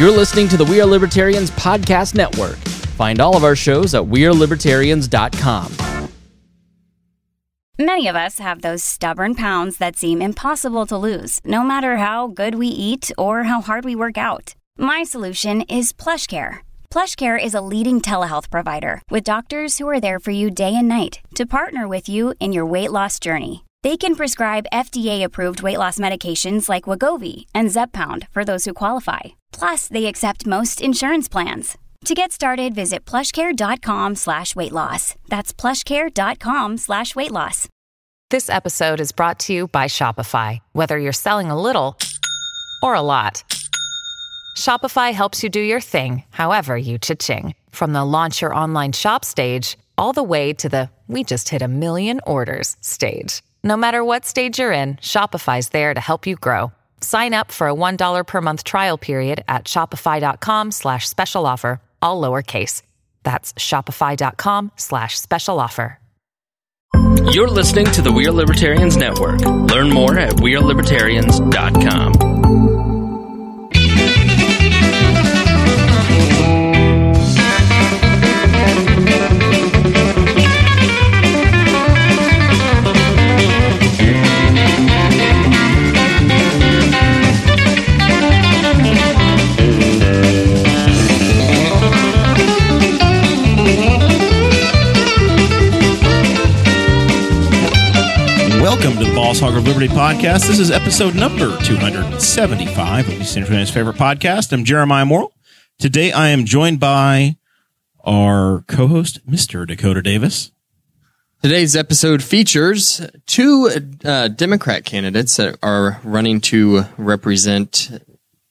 You're listening to the We Are Libertarians Podcast Network. Find all of our shows at WeareLibertarians.com. Many of us have those stubborn pounds that seem impossible to lose, no matter how good we eat or how hard we work out. My solution is PlushCare. PlushCare is a leading telehealth provider with doctors who are there for you day and night to partner with you in your weight loss journey. They can prescribe FDA-approved weight loss medications like Wegovy and Zepbound for those who qualify. Plus, they accept most insurance plans. To get started, visit plushcare.com slash weight loss. That's plushcare.com slash weight loss. This episode is brought to you by Shopify. Whether you're selling a little or a lot, Shopify helps you do your thing, however you cha-ching. From the launch your online shop stage, all the way to the we just hit a million orders stage. No matter what stage you're in, Shopify's there to help you grow. Sign up for a $1 per month trial period at shopify.com slash special offer, all lowercase. That's shopify.com slash special offer. You're listening to the We Are Libertarians Network. Learn more at WeareLibertarians.com. Welcome to the Boss Hog of Liberty podcast. This is episode number 275 of Eastern Internet favorite podcast. I'm Jeremiah Morrill. Today I am joined by our co-host, Mr. Dakota Davis. Today's episode features two uh, Democrat candidates that are running to represent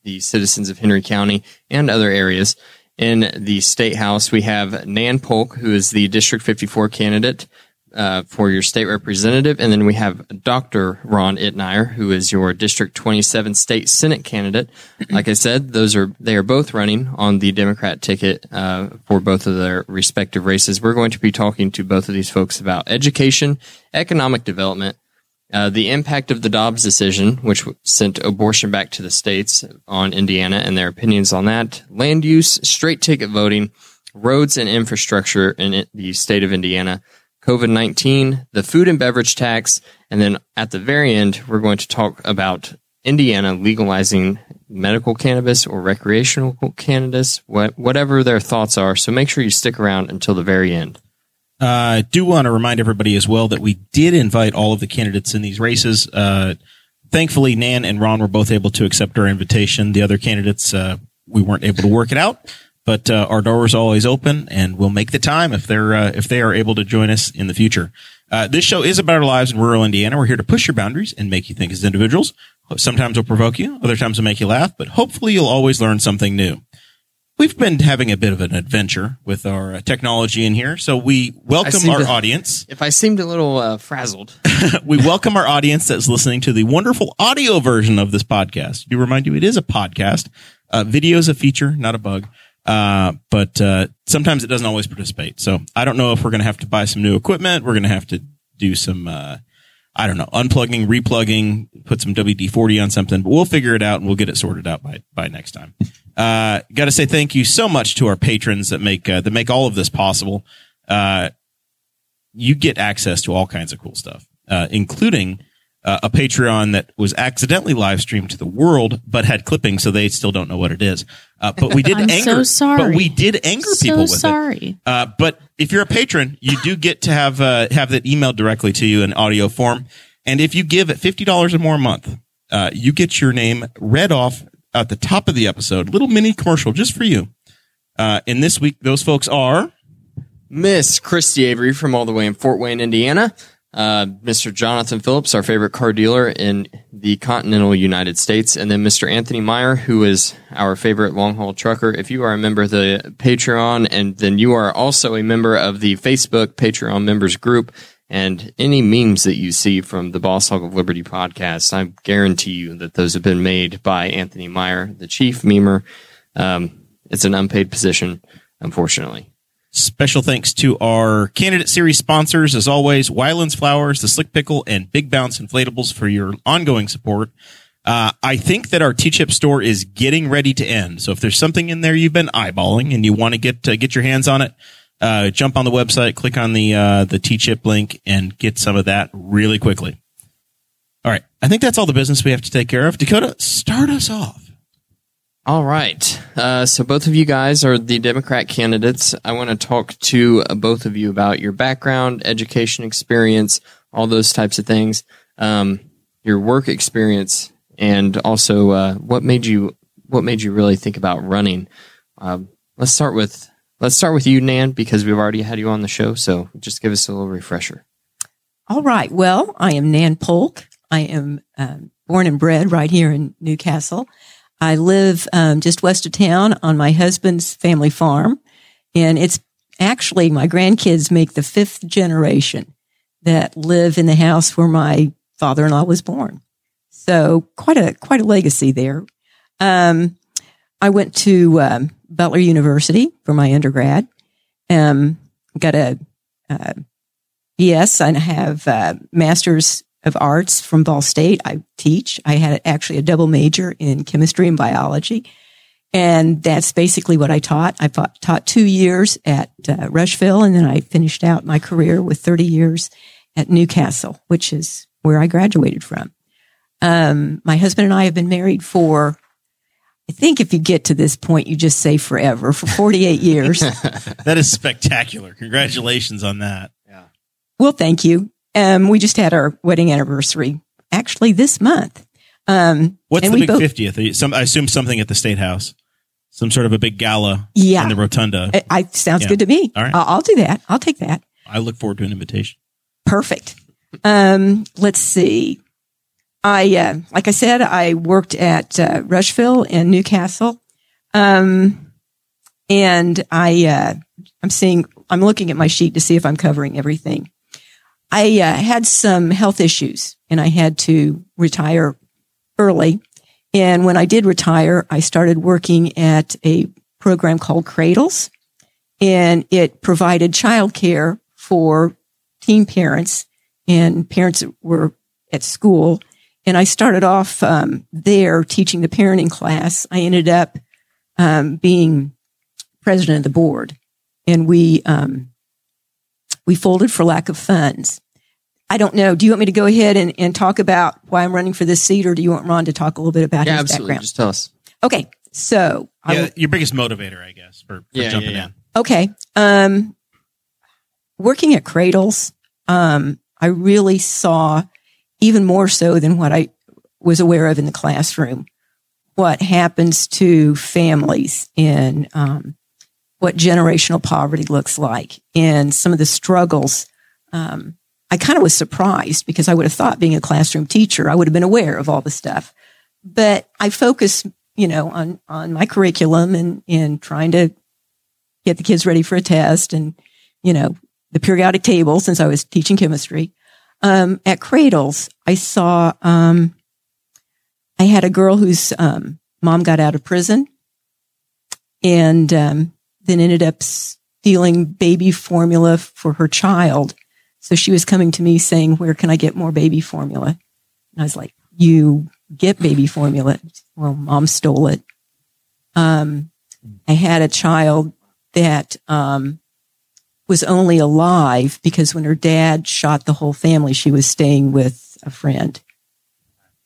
the citizens of Henry County and other areas. In the state house, we have Nan Polk, who is the District 54 candidate uh, for your state representative, and then we have Dr. Ron Itnyre, who is your District 27 state Senate candidate. Like I said, those are they are both running on the Democrat ticket uh, for both of their respective races. We're going to be talking to both of these folks about education, economic development, uh, the impact of the Dobbs decision, which sent abortion back to the states on Indiana, and their opinions on that, land use, straight ticket voting, roads and infrastructure in the state of Indiana. COVID 19, the food and beverage tax, and then at the very end, we're going to talk about Indiana legalizing medical cannabis or recreational cannabis, what, whatever their thoughts are. So make sure you stick around until the very end. Uh, I do want to remind everybody as well that we did invite all of the candidates in these races. Uh, thankfully, Nan and Ron were both able to accept our invitation. The other candidates, uh, we weren't able to work it out but uh, our door is always open and we'll make the time if they're uh, if they are able to join us in the future. Uh, this show is about our lives in rural indiana. We're here to push your boundaries and make you think as individuals. Sometimes we'll provoke you other times we'll make you laugh but hopefully you'll always learn something new. We've been having a bit of an adventure with our uh, technology in here. So we welcome our to, audience. if i seemed a little uh, frazzled. We welcome our audience that's listening to the wonderful audio version of this podcast. Do remind you it is a podcast. Uh, video is a feature not a bug uh, but uh, sometimes it doesn't always participate. So I don't know if we're going to have to buy some new equipment. We're going to have to do some, uh, I don't know, unplugging, replugging, put some WD 40 on something, but we'll figure it out and we'll get it sorted out by, by next time. Uh, got to say thank you so much to our patrons that make, uh, that make all of this possible. Uh, you get access to all kinds of cool stuff, uh, including uh, a Patreon that was accidentally live streamed to the world, but had clipping, so they still don't know what it is. Uh, but we did I'm anger. so sorry. But we did anger So people with sorry. it. Uh, but if you're a patron, you do get to have uh, have that emailed directly to you in audio form. And if you give at fifty dollars or more a month, uh, you get your name read off at the top of the episode. Little mini commercial just for you. Uh, and this week, those folks are Miss Christy Avery from all the way in Fort Wayne, Indiana. Uh, Mr. Jonathan Phillips, our favorite car dealer in the continental United States, and then Mr. Anthony Meyer, who is our favorite long haul trucker. If you are a member of the Patreon, and then you are also a member of the Facebook Patreon members group, and any memes that you see from the Boss Hog of Liberty podcast, I guarantee you that those have been made by Anthony Meyer, the chief memer. Um, it's an unpaid position, unfortunately. Special thanks to our candidate series sponsors, as always, Weiland's Flowers, the Slick Pickle, and Big Bounce Inflatables for your ongoing support. Uh, I think that our T-chip store is getting ready to end. So if there's something in there you've been eyeballing and you want to get uh, get your hands on it, uh, jump on the website, click on the uh, the T-chip link, and get some of that really quickly. All right, I think that's all the business we have to take care of. Dakota, start us off. All right. Uh, so both of you guys are the Democrat candidates. I want to talk to uh, both of you about your background, education experience, all those types of things, um, your work experience, and also uh, what made you what made you really think about running. Um, let's start with let's start with you, Nan, because we've already had you on the show. So just give us a little refresher. All right. Well, I am Nan Polk. I am um, born and bred right here in Newcastle. I live um, just west of town on my husband's family farm, and it's actually my grandkids make the fifth generation that live in the house where my father-in-law was born. So quite a quite a legacy there. Um, I went to um, Butler University for my undergrad. Um, got a uh, BS and have uh, master's of arts from Ball State. I teach. I had actually a double major in chemistry and biology. And that's basically what I taught. I taught, taught two years at uh, Rushville, and then I finished out my career with 30 years at Newcastle, which is where I graduated from. Um, my husband and I have been married for, I think if you get to this point, you just say forever, for 48 years. That is spectacular. Congratulations on that. Yeah. Well, thank you. Um, we just had our wedding anniversary actually this month. Um, What's the big fiftieth? Some I assume something at the state house, some sort of a big gala Yeah. in the rotunda. I, I sounds Yeah. good to me. All right. I'll, I'll do that. I'll take that. I look forward to an invitation. Perfect. Um, let's see. I, uh, like I said, I worked at uh, Rushville and Newcastle. Um, and I, uh, I'm seeing, I'm looking at my sheet to see if I'm covering everything. I uh, had some health issues and I had to retire early. And when I did retire, I started working at a program called Cradles and it provided childcare for teen parents and parents that were at school. And I started off um, there teaching the parenting class. I ended up um, being president of the board, and we um, we folded for lack of funds. I don't know. Do you want me to go ahead and, and talk about why I'm running for this seat, or do you want Ron to talk a little bit about yeah, his absolutely. background? Just tell us. Okay, so Yeah, will- your biggest motivator, I guess, for, for Yeah, jumping yeah, yeah. in. Okay. Um, working at Cradles, um, I really saw even more so than what I was aware of in the classroom, what happens to families in um, what generational poverty looks like and some of the struggles. Um, I kind of was surprised because I would have thought being a classroom teacher, I would have been aware of all the stuff, but I focus, you know, on, on my curriculum and, and trying to get the kids ready for a test and, you know, the periodic table since I was teaching chemistry. Um, at Cradles, I saw, um, I had a girl whose, um, mom got out of prison and, um, then ended up stealing baby formula for her child. So she was coming to me saying, where can I get more baby formula? And I was like, you get baby formula. Well, mom stole it. Um, I had a child that um, was only alive because when her dad shot the whole family, she was staying with a friend.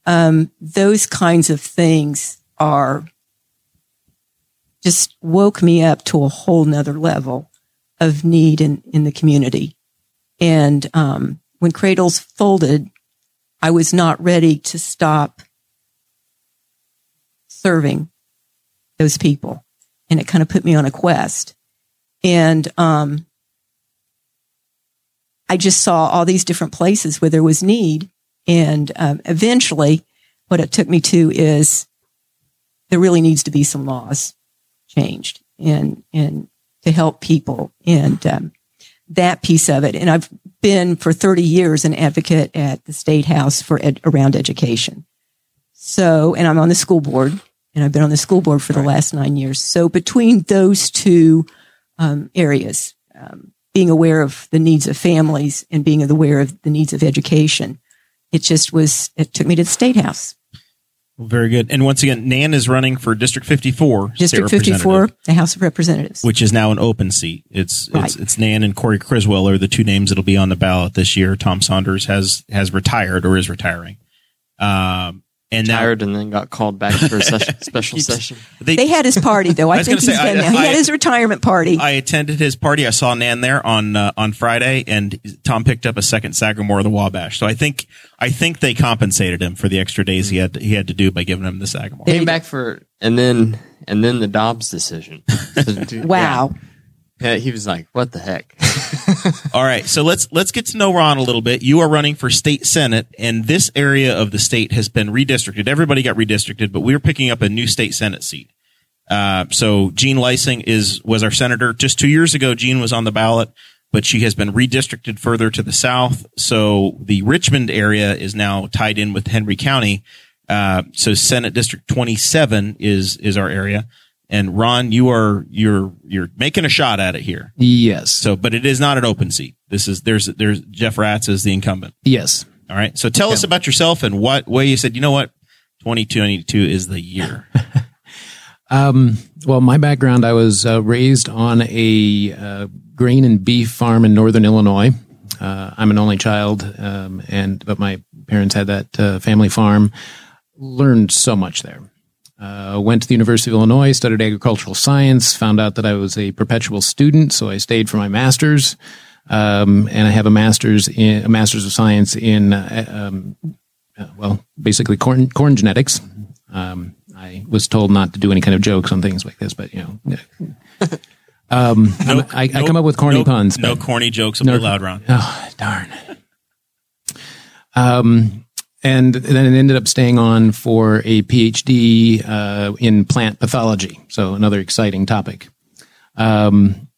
Um, those kinds of things are just woke me up to a whole nother level of need in, in the community. And um, when Cradles folded, I was not ready to stop serving those people. And it kind of put me on a quest. And um, I just saw all these different places where there was need. And um, eventually, what it took me to is there really needs to be some laws changed and and to help people and um, that piece of it. And I've been for 30 years an advocate at the state house for ed- around education. So, and I'm on the school board, and I've been on the school board for the last nine years. So, between those two um, areas, um, being aware of the needs of families and being aware of the needs of education, it just was. It took me to the state house. Very good. And once again, Nan is running for District 54. District 54, the House of Representatives. Which is now an open seat. It's, it's, it's Nan and Cory Criswell are the two names that'll be on the ballot this year. Tom Saunders has, has retired or is retiring. Um, and now Tired and then got called back for a session, special session. they, They had his party, though. I, was think he's say, I- done now. He I- had his retirement party. I attended his party. I saw Nan there on uh, on Friday, and Tom picked up a second Sagamore of the Wabash. So I think I think they compensated him for the extra days he had he had to do by giving him the Sagamore. Came back for and then and then the Dobbs decision. wow. Yeah, he was like, "What the heck?" All right, so let's let's get to know Ron a little bit. You are running for state senate, and this area of the state has been redistricted. Everybody got redistricted, but we're picking up a new state senate seat. Uh, so Jean Leising is was our senator just two years ago. Jean was on the ballot, but she has been redistricted further to the south. So the Richmond area is now tied in with Henry County. Uh, so Senate District 27 is is our area. And Ron, you are you're you're making a shot at it here. Yes. So, but it is not an open seat. This is there's there's Jeff Raatz is the incumbent. yes. All right. So tell us about yourself and what way you said. You know what, 2292 is the year. Um, well, my background, I was uh, raised on a uh, grain and beef farm in northern Illinois. Uh, I'm an only child, um, and but my parents had that uh, family farm. Learned so much there. Uh, went to the University of Illinois, studied agricultural science. Found out that I was a perpetual student, so I stayed for my master's. Um, and I have a master's in a master's of science in uh, um, uh, well, basically corn corn genetics. Um, I was told not to do any kind of jokes on things like this, but you know, um, I'm- I, I come up with corny no, puns. No corny jokes will No- be allowed, Ron. Oh, darn. Um, and then it ended up staying on for a PhD uh, in plant pathology. So another exciting topic. Um,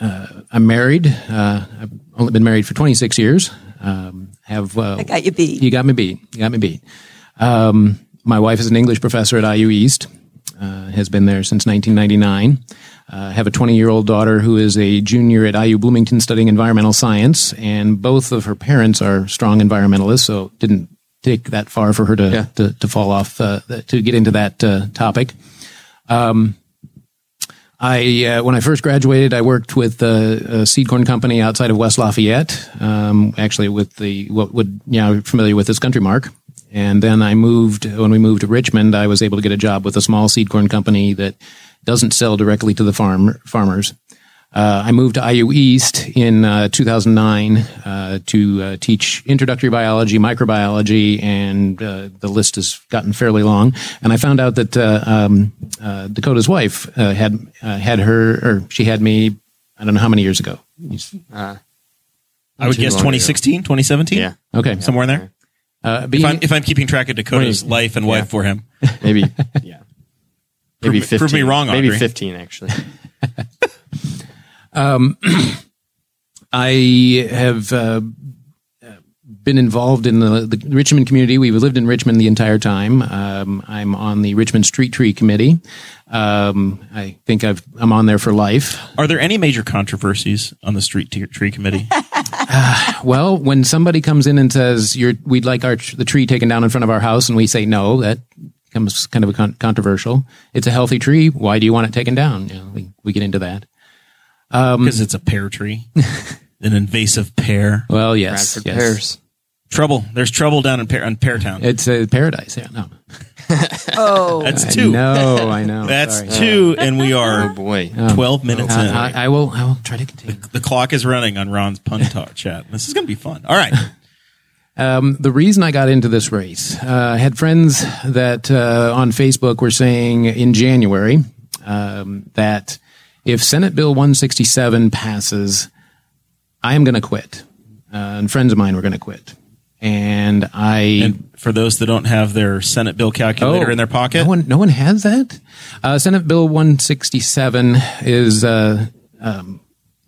uh, I'm married. Uh, I've only been married for 26 years. Um, have uh, I got you beat. you got me beat. You got me beat. Um, my wife is an English professor at IU East. Uh, has been there since 1999. Uh, have a 20 year old daughter who is a junior at IU Bloomington studying environmental science, and both of her parents are strong environmentalists, so didn't take that far for her to Yeah. to, to fall off uh, to get into that uh, topic. Um, I uh, when I first graduated, I worked with a, a seed corn company outside of West Lafayette. Um, actually, with the what would you know familiar with this country mark. And then I moved when we moved to Richmond. I was able to get a job with a small seed corn company that doesn't sell directly to the farm farmers. Uh, I moved to IU East in uh, 2009 uh, to uh, teach introductory biology, microbiology, and uh, the list has gotten fairly long. And I found out that uh, um, uh, Dakota's wife uh, had uh, had her, or she had me. I don't know how many years ago. Uh, I would guess long ago. 2016, 2017. yeah, Okay, somewhere in there. uh, If being, I'm if I'm keeping track of Dakota's Twenty- life and yeah. wife for him, maybe. Yeah, maybe Prove me- fifteen. prove me wrong, Maybe Audrey. fifteen actually. I have uh, been involved in the, the Richmond community. We've lived in Richmond the entire time. Um, I'm on the Richmond Street Tree Committee. Um, I think I've, I'm on there for life. are there any major controversies on the street T- tree committee? Well, when somebody comes in and says, You're, "We'd like our the tree taken down in front of our house," and we say no, that becomes kind of a con- controversial. It's a healthy tree. Why do you want it taken down? You know, we, we get into that. Because it's a pear tree, an invasive pear. Well, yes, Bradford yes. pears. Trouble. There's trouble down in Pear in Pear Town. It's a paradise. Yeah, no, Oh, That's two. no, I know. That's Sorry. two, and we Oh are boy. 12 minutes in. I, I, I will. I will try to continue. the clock is running on Ron's pun talk chat. This is going to be fun. All right. Um, the reason I got into this race, uh, I had friends that uh, on Facebook were saying in January um, that if Senate Bill 167 passes, I am going to quit. Uh, and friends of mine were going to quit. And I. And for those that don't have their Senate bill calculator Oh, in their pocket, No one, no one has that. Uh, Senate Bill 167 is uh, um,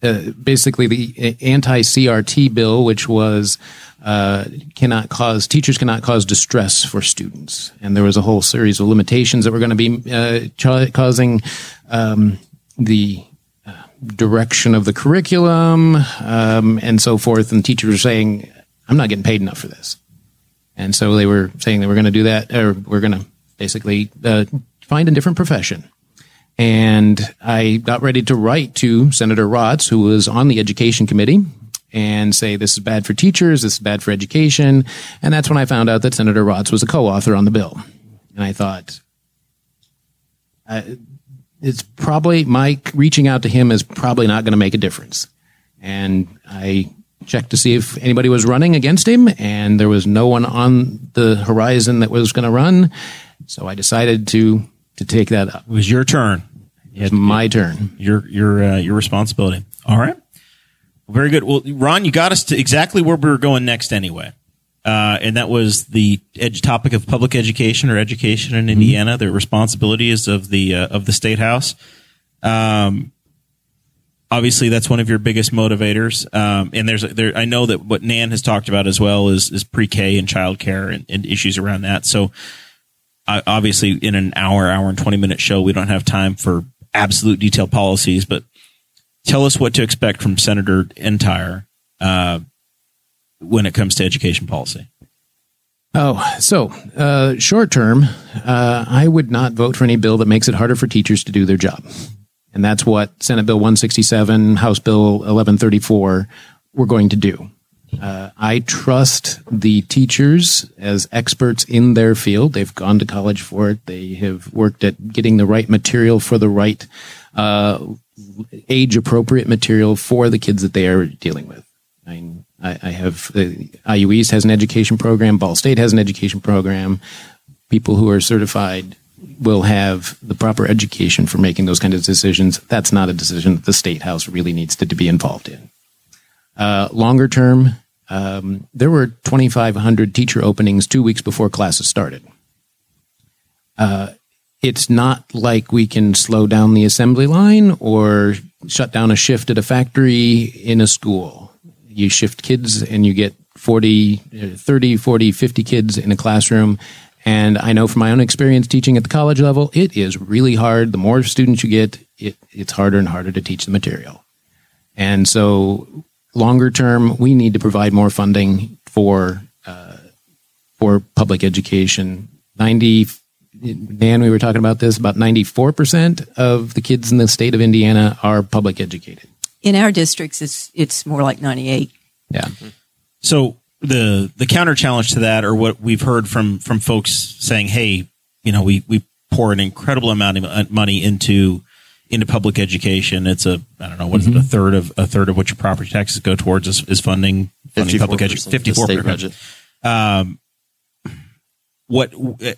uh, basically the anti-CRT bill, which was uh, cannot cause teachers cannot cause distress for students, and there was a whole series of limitations that were going to be uh, cha- causing um, the uh, direction of the curriculum um, and so forth. And teachers were saying, "I'm not getting paid enough for this." And so they were saying they were going to do that, or we're going to basically uh, find a different profession. And I got ready to write to Senator Raatz, who was on the education committee, and say this is bad for teachers, this is bad for education. And that's when I found out that Senator Raatz was a co-author on the bill. And I thought, uh, it's probably Mike reaching out to him is probably not going to make a difference. And I checked to see if anybody was running against him, and there was no one on the horizon that was going to run. So I decided to to take that up. It was your turn. It was my turn. Your your uh, your responsibility. All right. Very good. Well, Ron, you got us to exactly where we were going next, anyway. Uh, and that was the edge topic of public education or education in Indiana. The responsibilities of the uh, of the state house. Um, obviously, that's one of your biggest motivators. Um, and there's there. I know that what Nan has talked about as well is is pre K and childcare and, and issues around that. So, I obviously, in an hour, hour and twenty minute show, we don't have time for absolute detailed policies, but tell us what to expect from Senator Itnyre uh, when it comes to education policy. Oh, so uh, short term, uh, I would not vote for any bill that makes it harder for teachers to do their job. And that's what Senate Bill 167, House Bill 1134 were going to do. Uh, I trust the teachers as experts in their field. They've gone to college for it. They have worked at getting the right material for the right uh, age appropriate material for the kids that they are dealing with. I, mean, I, I have uh, IU East has an education program. Ball State has an education program. People who are certified will have the proper education for making those kinds of decisions. That's not a decision that the state house really needs to, to be involved in. Uh, longer term, um, there were 2,500 teacher openings two weeks before classes started. Uh, it's not like we can slow down the assembly line or shut down a shift at a factory in a school. You shift kids and you get 40, 30, 40, 50 kids in a classroom. And I know from my own experience teaching at the college level, it is really hard. The more students you get, it, it's harder and harder to teach the material. And so longer term, we need to provide more funding for, uh, for public education. 90, Dan, we were talking about this, about 94% of the kids in the state of Indiana are public educated. In our districts, it's it's more like 98. Yeah. So the the counter challenge to that, or what we've heard from from folks saying, "Hey, you know, we we pour an incredible amount of uh, money into into public education. It's a I don't know what's it, a third of a third of what your property taxes go towards is, is funding funding public education. Fifty four budget. um, what uh,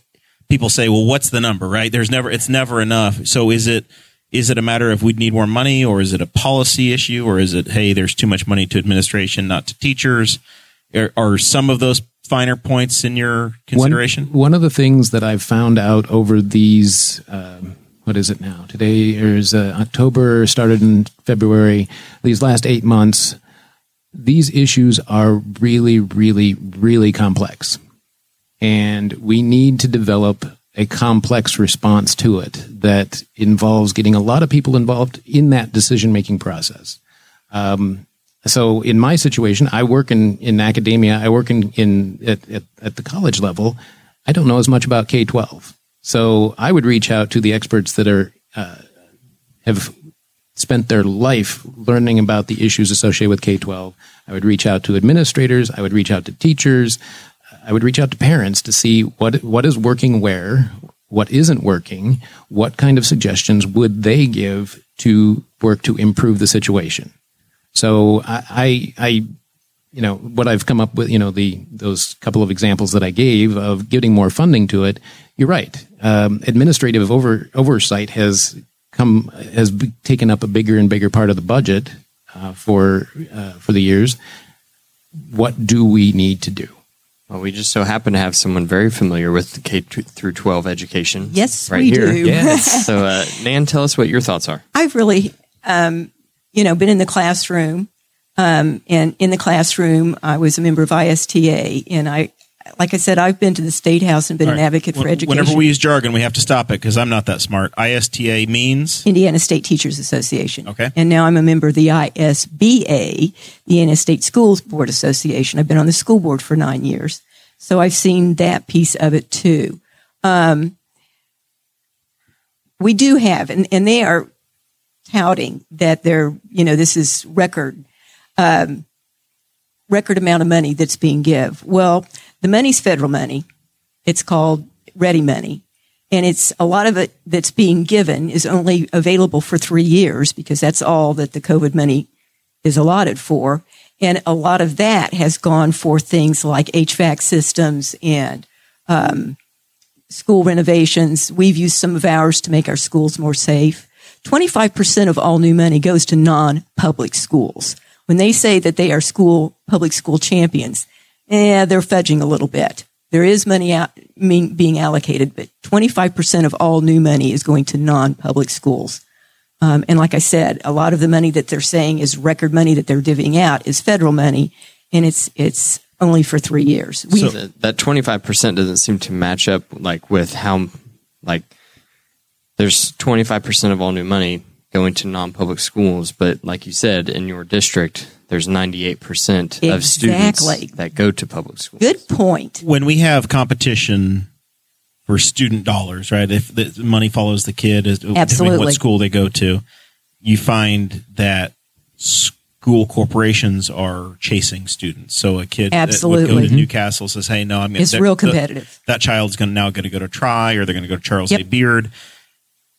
people say, well, what's the number, right? There's never, it's never enough. So is it, is it a matter of we'd need more money or is it a policy issue or is it, hey, there's too much money to administration, not to teachers? Are, are some of those finer points in your consideration? One, one of the things that I've found out over these, um, what is it now? Today is uh, October, started in February. These last eight months, these issues are really, really, really complex. And we need to develop a complex response to it that involves getting a lot of people involved in that decision making process. Um, so in my situation, I work in, in academia. I work in, in at, at, at the college level. I don't know as much about K twelve. So I would reach out to the experts that are uh, have spent their life learning about the issues associated with K twelve. I would reach out to administrators. I would reach out to teachers. I would reach out to parents to see what what is working where, what isn't working, what kind of suggestions would they give to work to improve the situation. So I, I, you know, what I've come up with, you know, the those couple of examples that I gave of getting more funding to it. You're right. Um, administrative over oversight has come has be, taken up a bigger and bigger part of the budget uh, for uh, for the years. What do we need to do? Well, we just so happen to have someone very familiar with the K through 12 education. Yes, right we here. do. Yes. so, uh, Nan, tell us what your thoughts are. I've really, um, you know, been in the classroom. Um, and in the classroom, I was a member of ISTA. And I, like I said, I've been to the State House and been All an advocate for education. Whenever we use jargon, we have to stop it because I'm not that smart. ISTA means Indiana State Teachers Association. Okay. And now I'm a member of the ISBA, the Indiana State Schools Board Association. I've been on the school board for nine years. So I've seen that piece of it too. Um, we do have, and, and they are touting that they're, you know, this is record, um, record amount of money that's being give. Well, the money's federal money. It's called ready money. And it's a lot of it that's being given is only available for three years because that's all that the COVID money is allotted for. And a lot of that has gone for things like HVAC systems and um, school renovations. We've used some of ours to make our schools more safe. 25% of all new money goes to non-public schools. When they say that they are school, public school champions, eh, they're fudging a little bit. There is money out, mean, being allocated, but 25% of all new money is going to non-public schools. Um, and like I said, a lot of the money that they're saying is record money that they're divvying out is federal money, and it's it's only for three years. We, So that- that twenty five percent doesn't seem to match up like with how like there's twenty five percent of all new money going to non public schools, but like you said, in your district, there's ninety eight percent of students that go to public schools. good point. when we have competition for student dollars, right? If the money follows the kid, Absolutely. what school they go to, you find that school corporations are chasing students. So a kid that would go to Newcastle says, "Hey, no, I'm gonna, It's that- real the- competitive. that child's going to now going to go to Tri, or they're going to go to Charles A. Beard."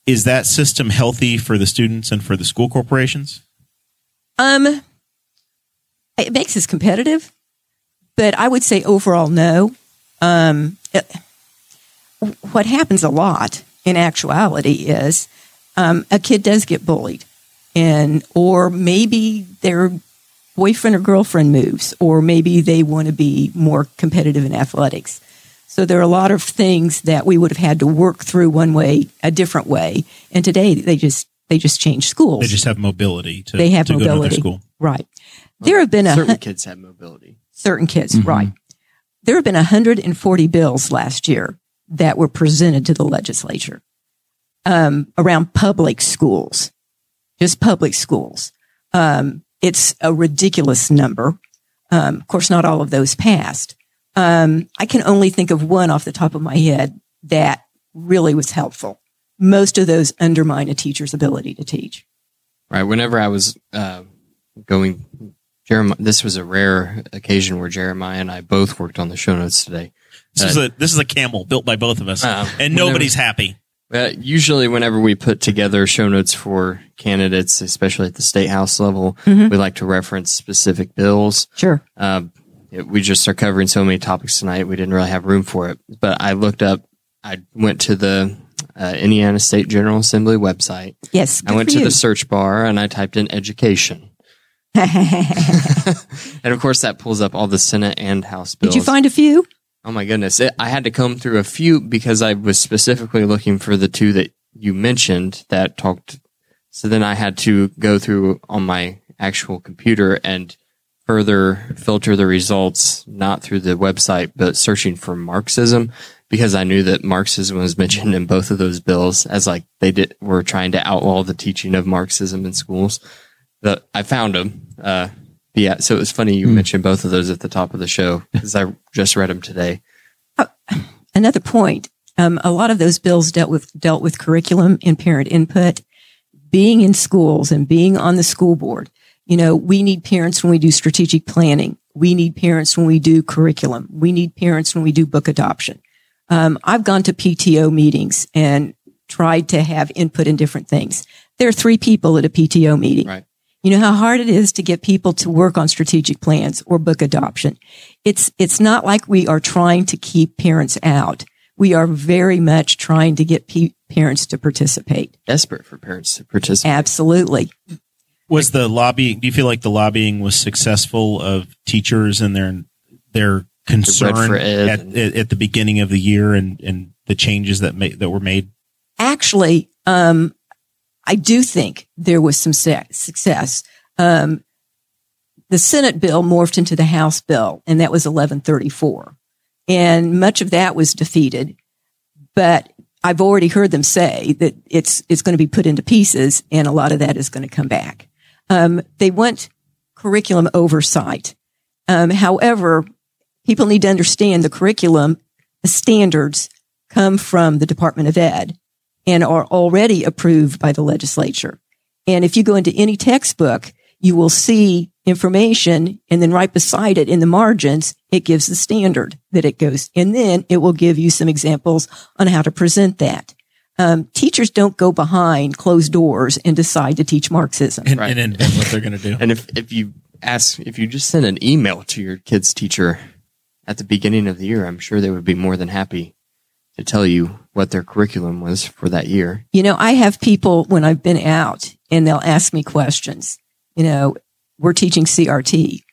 Is that system healthy for the students and for the school corporations? Um, it makes us competitive, but I would say overall no. Um, it- what happens a lot in actuality is um, a kid does get bullied, and or maybe their boyfriend or girlfriend moves, or maybe they want to be more competitive in athletics. So there are a lot of things that we would have had to work through one way, a different way, and today they just they just change schools. They just have mobility to, they have to go to another mobility, school. right? There have been a Certain kids have mobility. certain kids, right? There have been 140 bills last year that were presented to the legislature um, around public schools, just public schools. Um, it's a ridiculous number. Um, of course, not all of those passed. Um, I can only think of one off the top of my head that really was helpful. Most of those undermine a teacher's ability to teach. Right. Whenever I was uh, going, Jeremiah, this was a rare occasion where Jeremiah and I both worked on the show notes today. This is a this is a camel built by both of us, Uh, and whenever- nobody's happy. Uh, usually, whenever we put together show notes for candidates, especially at the state house level, we like to reference specific bills. Sure. Uh, it- we just are covering so many topics tonight, we didn't really have room for it. But I looked up, I went to the uh, Indiana State General Assembly website. Yes. I went for to you. the search bar and I typed in education. and of course, that pulls up all the Senate and House bills. Did you find a few? Oh my goodness. It, I had to comb through a few because I was specifically looking for the two that you mentioned that talked. So then I had to go through on my actual computer and further filter the results, not through the website, but searching for Marxism because I knew that Marxism was mentioned in both of those bills as like they did, were trying to outlaw the teaching of Marxism in schools. The, I found them. Uh, yeah. So it was funny you mentioned both of those at the top of the show because I just read them today. another point. Um, a lot of those bills dealt with dealt with curriculum and parent input. Being in schools and being on the school board, you know, we need parents when we do strategic planning. We need parents when we do curriculum. We need parents when we do book adoption. Um, I've gone to PTO meetings and tried to have input in different things. There are three people at a PTO meeting. Right. You know how hard it is to get people to work on strategic plans or book adoption. It's, it's not like we are trying to keep parents out. We are very much trying to get pe- parents to participate. Desperate for parents to participate. Absolutely. Was the lobbying? Do you feel like the lobbying was successful of teachers and their their concern for at, and- at, at the beginning of the year and, and the changes that made that were made? Actually, um, I do think there was some success. Um, the Senate bill morphed into the House bill, and that was 1134. And much of that was defeated. But I've already heard them say that it's, it's going to be put into pieces, and a lot of that is going to come back. Um, they want curriculum oversight. Um, however, people need to understand the curriculum, the standards come from the Department of Ed and are already approved by the legislature. And if you go into any textbook, you will see information and then right beside it in the margins, it gives the standard that it goes. And then it will give you some examples on how to present that. Um, teachers don't go behind closed doors and decide to teach Marxism. and, right. and invent what they're going to do. And if, if you ask, if you just send an email to your kid's teacher at the beginning of the year, I'm sure they would be more than happy to tell you what their curriculum was for that year. You know, I have people when I've been out and they'll ask me questions. You know, we're teaching CRT.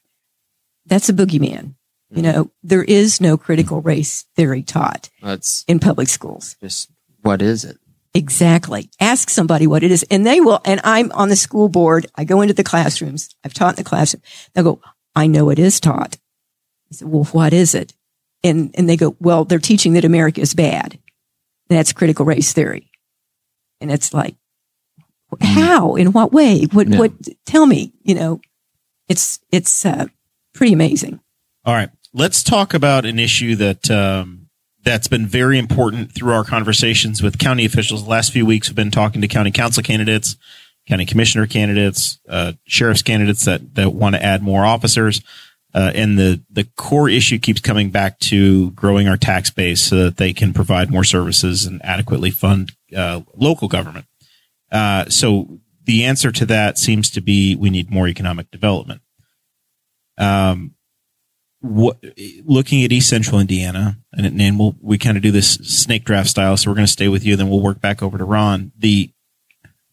That's a boogeyman. You know, there is no critical race theory taught That's in public schools. just, what is it? Exactly. Ask somebody what it is. And they will, and I'm on the school board. I go into the classrooms. I've taught in the classroom. They'll go, I know it is taught. I said, well, what is it? And, and they go, well, they're teaching that America is bad. That's critical race theory. And it's like, how? In what way? What, Yeah. what, tell me, you know, it's, it's, uh, pretty amazing. All right, let's talk about an issue that um, that's been very important through our conversations with county officials. The last few weeks, we've been talking to county council candidates, county commissioner candidates, uh, sheriff's candidates that that want to add more officers. Uh, and the the core issue keeps coming back to growing our tax base so that they can provide more services and adequately fund uh, local government. Uh, so the answer to that seems to be we need more economic development. Um, what looking at East Central Indiana, and, and we'll we kind of do this snake draft style. So we're going to stay with you, then we'll work back over to Ron. The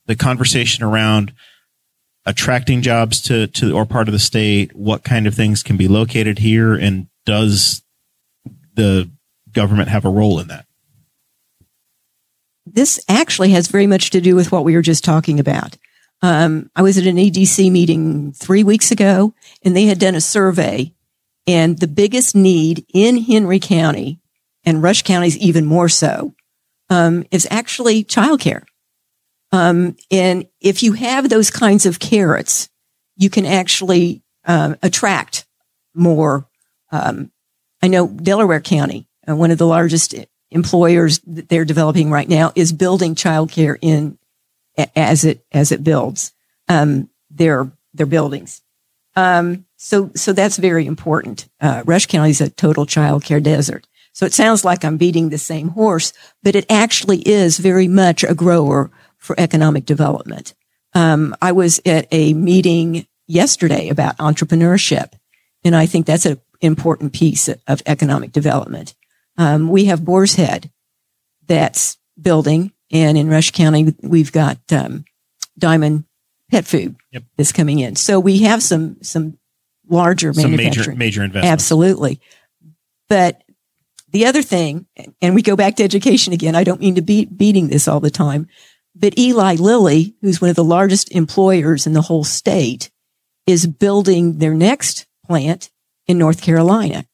the conversation around attracting jobs to to or part of the state, what kind of things can be located here, and does the government have a role in that? this actually has very much to do with what we were just talking about. Um, I was at an EDC meeting three weeks ago, and they had done a survey, and the biggest need in Henry County and Rush counties even more so um, is actually childcare. Um, and if you have those kinds of carrots, you can actually um, attract more. Um, I know Delaware County, uh, one of the largest employers that they're developing right now is building childcare in as it as it builds um, their their buildings. Um, so so that's very important. Uh, Rush County is a total childcare desert. So it sounds like I'm beating the same horse, but it actually is very much a grower for economic development. Um, I was at a meeting yesterday about entrepreneurship, and I think that's an important piece of economic development. Um, we have Boar's Head that's building, and in Rush County, we've got um, Diamond Pet Food Yep. that's coming in. So we have some some larger Some major major investments. Absolutely. But the other thing, and we go back to education again, I don't mean to be beating this all the time, but Eli Lilly, who's one of the largest employers in the whole state, is building their next plant in North Carolina.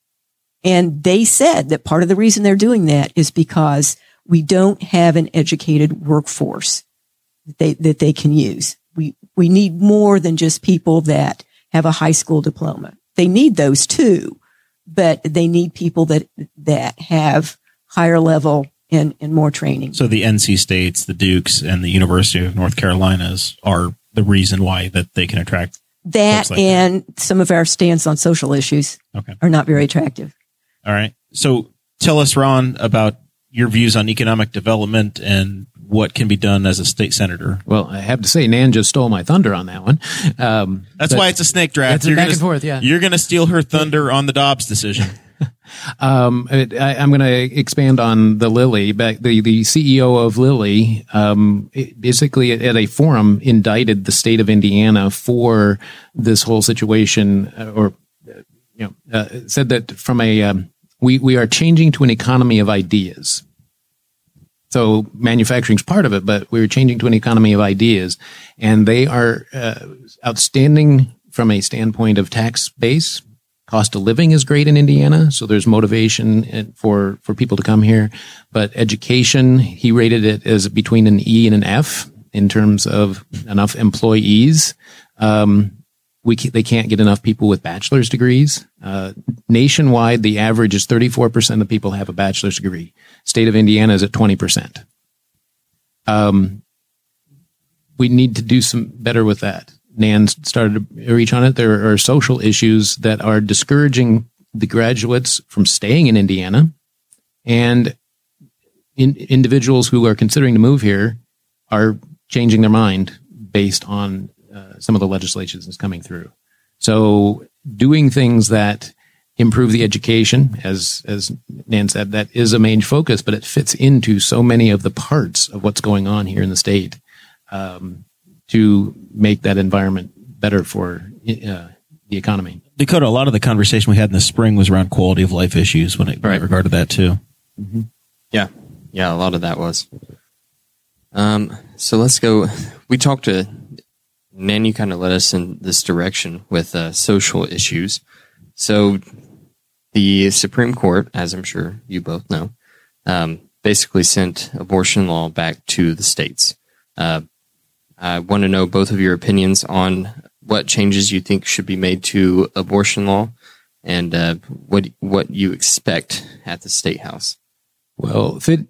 And they said that part of the reason they're doing that is because we don't have an educated workforce that they, that they can use. We, we need more than just people that have a high school diploma. They need those too, but they need people that, that have higher level and, and more training. So the NC States, the Dukes, and the University of North Carolinas are the reason why that they can attract. That folks like that. and some of our stance on social issues Okay. are not very attractive. All right. So tell us, Ron, about your views on economic development and what can be done as a state senator. Well, I have to say, Nan just stole my thunder on that one. Um, That's why it's a snake draft. It's You're back gonna- and forth, yeah. You're going to steal her thunder on the Dobbs decision. Um, I, I'm going to expand on the Lilly. Back the the CEO of Lilly, um, basically at a forum indicted the state of Indiana for this whole situation, uh, or uh, you know, uh, said that from a um, we we are changing to an economy of ideas. So manufacturing is part of it, but we're changing to an economy of ideas, and they are uh, outstanding from a standpoint of tax base. Cost of living is great in Indiana, so there's motivation for for people to come here. But education, he rated it as between an E and an F in terms of enough employees. Um, we they can't get enough people with bachelor's degrees. Uh, nationwide, the average is 34% of people have a bachelor's degree. State of Indiana is at 20%. Um, we need to do some better with that. Nan started to reach on it. There are social issues that are discouraging the graduates from staying in Indiana, and in, individuals who are considering to move here are changing their mind based on uh, some of the legislation that's coming through. So, doing things that improve the education, as as Nan said, that is a main focus, but it fits into so many of the parts of what's going on here in the state um, to make that environment better for uh, the economy. Dakota, a lot of the conversation we had in the spring was around quality of life issues when it Right. in regard to that too. Yeah, yeah, a lot of that was. Um, so let's go. We talked to Nan. You kind of led us in this direction with uh, social issues. So the Supreme Court, as I'm sure you both know, um, basically sent abortion law back to the states. Uh, I want to know both of your opinions on what changes you think should be made to abortion law, and uh, what what you expect at the state house. Well, fit,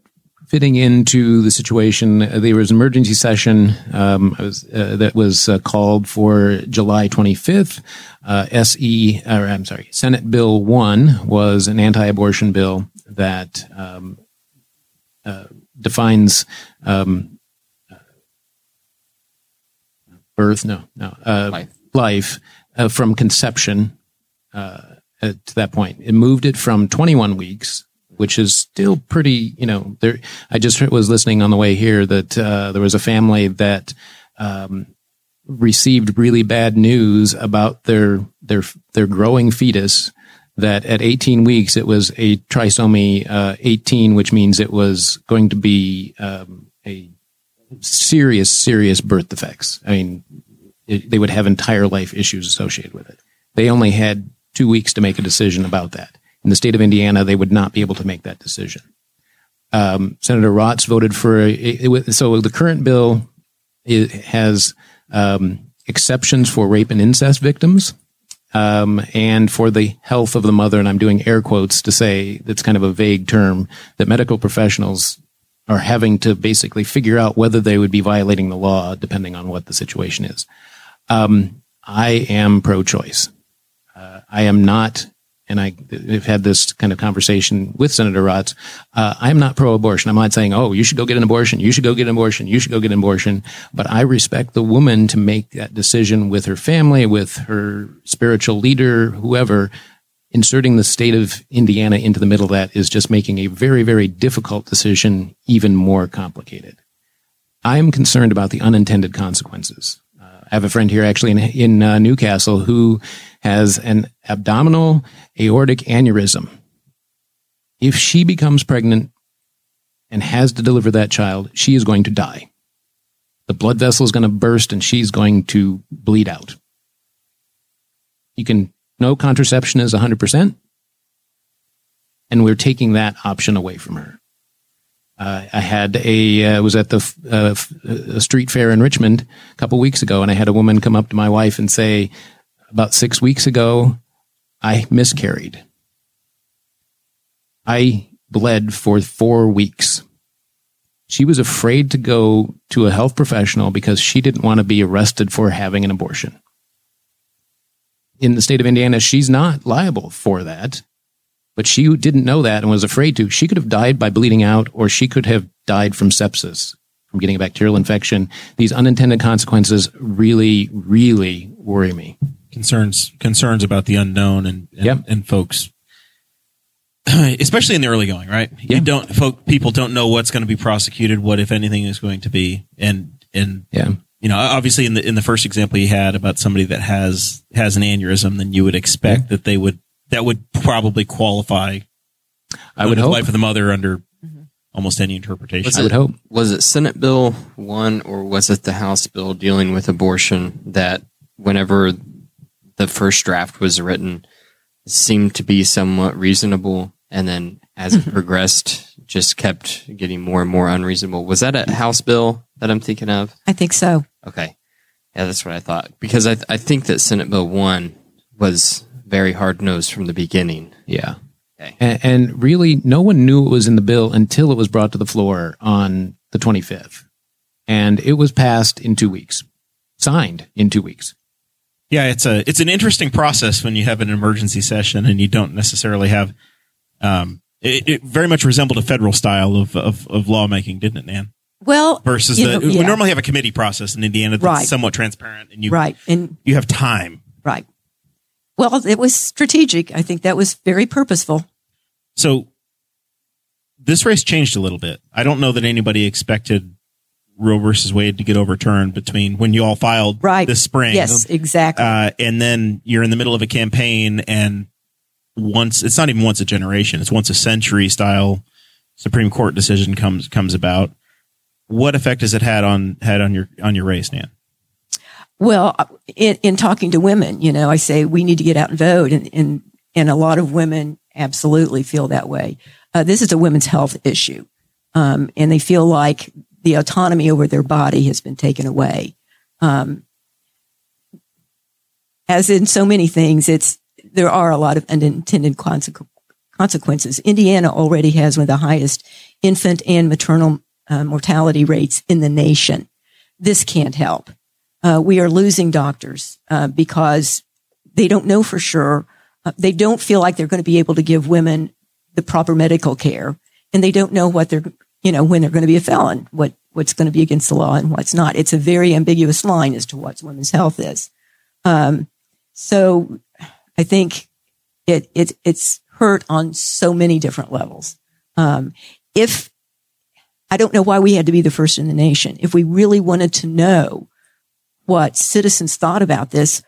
fitting into the situation, uh, there was an emergency session um, was, uh, that was uh, called for July 25th. Uh, SE, or I'm sorry, Senate Bill 1 was an anti abortion bill that um, uh, defines um, birth, no, no, uh, Life. life uh, from conception uh, to that point. It moved it from 21 weeks, which is still pretty, you know, there, I just was listening on the way here that uh, there was a family that um, received really bad news about their, their, their growing fetus that at 18 weeks it was a trisomy uh, 18, which means it was going to be um, a serious, serious birth defects. I mean, it, they would have entire life issues associated with it. They only had two weeks to make a decision about that. In the state of Indiana, they would not be able to make that decision. Um, Senator Raatz voted for it, so the current bill has um, exceptions for rape and incest victims um, and for the health of the mother. And I'm doing air quotes to say that's kind of a vague term that medical professionals are having to basically figure out whether they would be violating the law depending on what the situation is. Um, I am pro-choice. Uh, I am not, and I, have had this kind of conversation with Senator Raatz. Uh, I am not pro-abortion. I'm not saying, oh, you should go get an abortion. You should go get an abortion. You should go get an abortion. But I respect the woman to make that decision with her family, with her spiritual leader, whoever. Inserting the state of Indiana into the middle of that is just making a very, very difficult decision even more complicated. I am concerned about the unintended consequences. Uh, I have a friend here actually in, in uh, Newcastle who has an abdominal aortic aneurysm. If she becomes pregnant and has to deliver that child, she is going to die. The blood vessel is going to burst and she's going to bleed out. You can, no contraception is 100%. And we're taking that option away from her. Uh, I had a uh, was at the uh, street fair in Richmond a couple weeks ago, and I had a woman come up to my wife and say, "About six weeks ago, I miscarried. I bled for four weeks. She was afraid to go to a health professional because she didn't want to be arrested for having an abortion. In the state of Indiana, she's not liable for that." but she didn't know that and was afraid to. She could have died by bleeding out, or she could have died from sepsis, from getting a bacterial infection. These unintended consequences really, really worry me. Concerns concerns about the unknown and and, Yep. and folks especially in the early going, right? You don't folk people don't know what's going to be prosecuted, what if anything is going to be and and Yeah. You know, obviously in the in the first example you had about somebody that has has an aneurysm, then you would expect that they would that would probably qualify I would the hope. life of the mother under mm-hmm. almost any interpretation. Was I would hope. Was it Senate Bill 1 or was it the House bill dealing with abortion that whenever the first draft was written seemed to be somewhat reasonable and then as it progressed just kept getting more and more unreasonable? Was that a House bill that I'm thinking of? I think so. Okay. Yeah, that's what I thought. Because I, I think that Senate Bill 1 was very hard nosed from the beginning. Yeah. Okay. And, and really, no one knew it was in the bill until it was brought to the floor on the 25th. and it was passed in two weeks, signed in two weeks. Yeah, it's a it's an interesting process when you have an emergency session and you don't necessarily have. Um, it, it very much resembled a federal style of, of of lawmaking, didn't it, Nan? Well, Versus the know, we normally have a committee process in Indiana that's Right. somewhat transparent and you right and you have time. right. Well, it was strategic. I think that was very purposeful. So this race changed a little bit. I don't know that anybody expected Roe versus Wade to get overturned between when you all filed Right. this spring. Yes, exactly. Uh, and then you're in the middle of a campaign and once it's not even once a generation, it's once a century style Supreme Court decision comes comes about. What effect has it had on had on your on your race, Nan? Well, in, in talking to women, you know, I say we need to get out and vote, and and, and a lot of women absolutely feel that way. Uh, this is a women's health issue, um, and they feel like the autonomy over their body has been taken away. Um, as in so many things, it's there are a lot of unintended consequences. Indiana already has one of the highest infant and maternal uh, mortality rates in the nation. This can't help uh, we are losing doctors uh, because they don't know for sure. Uh, they don't feel like they're going to be able to give women the proper medical care, and they don't know what they're, you know, when they're going to be a felon, what what's going to be against the law and what's not. It's a very ambiguous line as to what women's health is. Um, so, I think it it it's hurt on so many different levels. Um, if I don't know why we had to be the first in the nation. If we really wanted to know what citizens thought about this,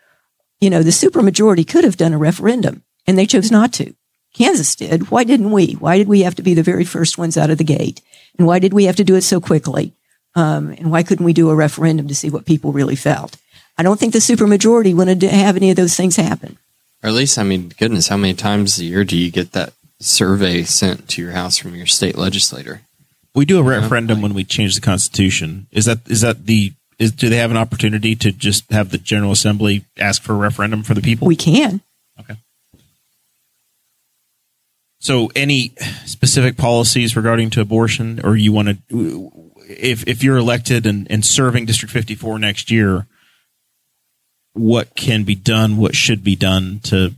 you know, the supermajority could have done a referendum and they chose not to. Kansas did. Why didn't we? Why did we have to be the very first ones out of the gate? And why did we have to do it so quickly? Um, and why couldn't we do a referendum to see what people really felt? I don't think the supermajority wanted to have any of those things happen. Or at least, I mean, goodness, how many times a year do you get that survey sent to your house from your state legislator? We do a referendum when we change the Constitution. Is that is that the is do they have an opportunity to just have the General Assembly ask for a referendum for the people? We can. Okay. So, any specific policies regarding to abortion, or you want to, if if you're elected and, and serving District 54 next year, what can be done? What should be done to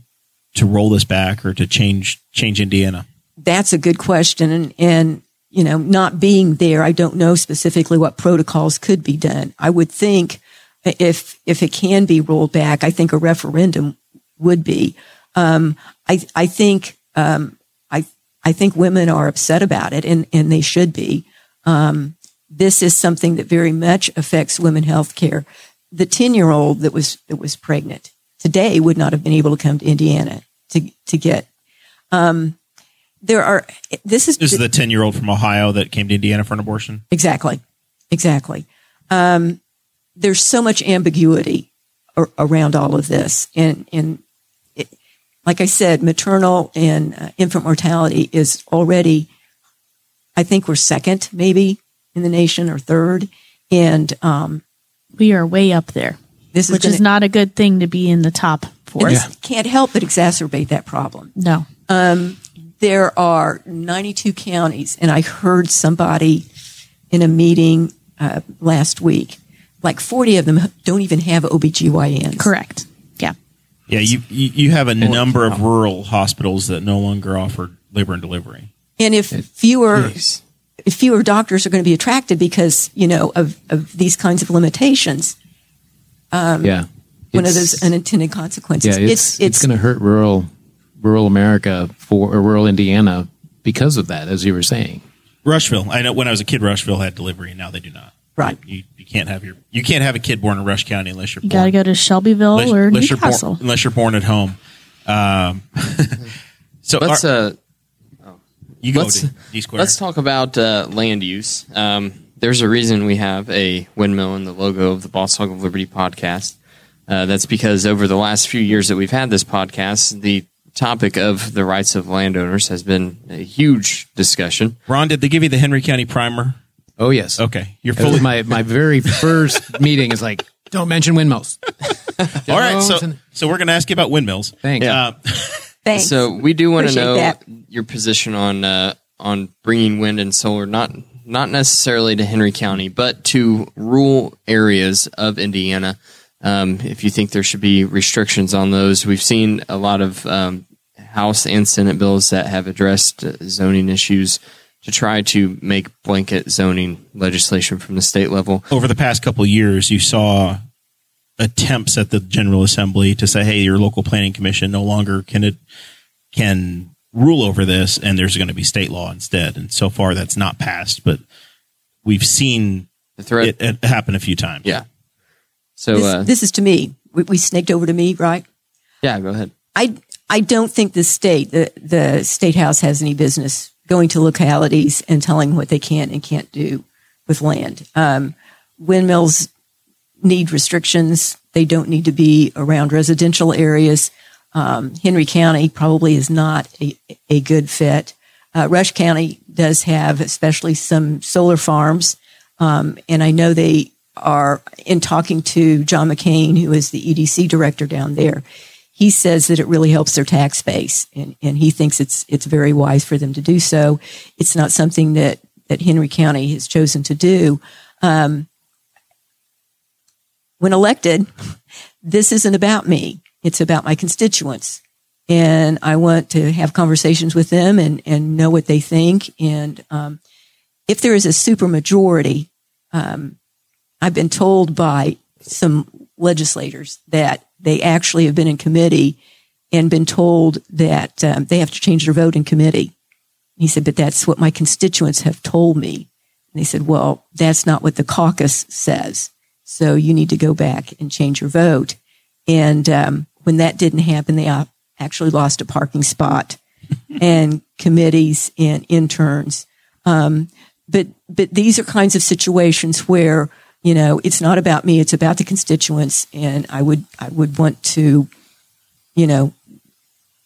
to roll this back or to change change Indiana? That's a good question. And, and, you know, not being there, I don't know specifically what protocols could be done. I would think if, if it can be rolled back, I think a referendum would be. Um, I, I think, um, I, I think women are upset about it and, and they should be. Um, this is something that very much affects women health care. The 10 year old that was, that was pregnant today would not have been able to come to Indiana to, to get, um, there are, this is, This is the ten year old from Ohio that came to Indiana for an abortion. Exactly. Exactly. Um, there's so much ambiguity ar- around all of this. And, and it, like I said, maternal and uh, infant mortality is already, I think we're second maybe in the nation or third. And, um, We are way up there, this is, which gonna, is not a good thing to be in the top four. and this can't help but exacerbate that problem. No. There are 92 counties, and I heard somebody in a meeting uh, last week, like 40 of them don't even have OBGYNs. Correct. Yeah. Yeah, you you, you have a number of rural hospitals that no longer offer labor and delivery. And if fewer if fewer doctors are going to be attracted because, you know, of, of these kinds of limitations, yeah. one of those unintended consequences. Yeah, it's it's, going to hurt rural rural America for or rural Indiana because of that, as you were saying. Rushville. I know when I was a kid, Rushville had delivery, and now they do not. Right. You, you can't have your you can't have a kid born in Rush County unless you're You born, got to go to Shelbyville unless, or unless you're Newcastle. born unless you're born at home. Um, so Let's are- uh, you go let's to D Square. let's talk about uh, land use. Um, there's a reason we have a windmill in the logo of the Boss Hog of Liberty podcast. Uh, that's because over the last few years that we've had this podcast, the topic of the rights of landowners has been a huge discussion. Ron, did they give you the Henry County primer? Oh yes. Okay, you're That was fully my my very first meeting is like, don't mention windmills. all right. So Don't- so we're going to ask you about windmills. Thanks. Uh, Thanks. So we do want to Appreciate know that. your position on uh, on bringing wind and solar not not necessarily to Henry County, but to rural areas of Indiana. Um, if you think there should be restrictions on those, we've seen a lot of um, House and Senate bills that have addressed uh, zoning issues to try to make blanket zoning legislation from the state level. Over the past couple of years, you saw attempts at the General Assembly to say, "Hey, your local planning commission no longer can it can rule over this, and there's going to be state law instead." And so far, that's not passed, but we've seen The threat, it, it happen a few times. yeah. So, this, uh, this is to me. We, we snaked over to me, right? yeah, go ahead. I I don't think the state the the state house has any business going to localities and telling what they can and can't do with land. Um, windmills need restrictions. They don't need to be around residential areas. Um, Henry County probably is not a, a good fit. Uh, Rush County does have, especially some solar farms, um, and I know they are in talking to John McCain, who is the EDC director down there. He says that it really helps their tax base, and, and he thinks it's it's very wise for them to do so. It's not something that that Henry County has chosen to do. Um, when elected, this isn't about me. It's about my constituents. And I want to have conversations with them and, and know what they think. And um, if there is a supermajority, um, I've been told by some legislators that they actually have been in committee and been told that um, they have to change their vote in committee. He said, but that's what my constituents have told me. And they said, well, that's not what the caucus says. So you need to go back and change your vote. And um, when that didn't happen, they actually lost a parking spot and committees and interns. Um, but but these are kinds of situations where you know it's not about me; it's about the constituents, and I would I would want to, you know,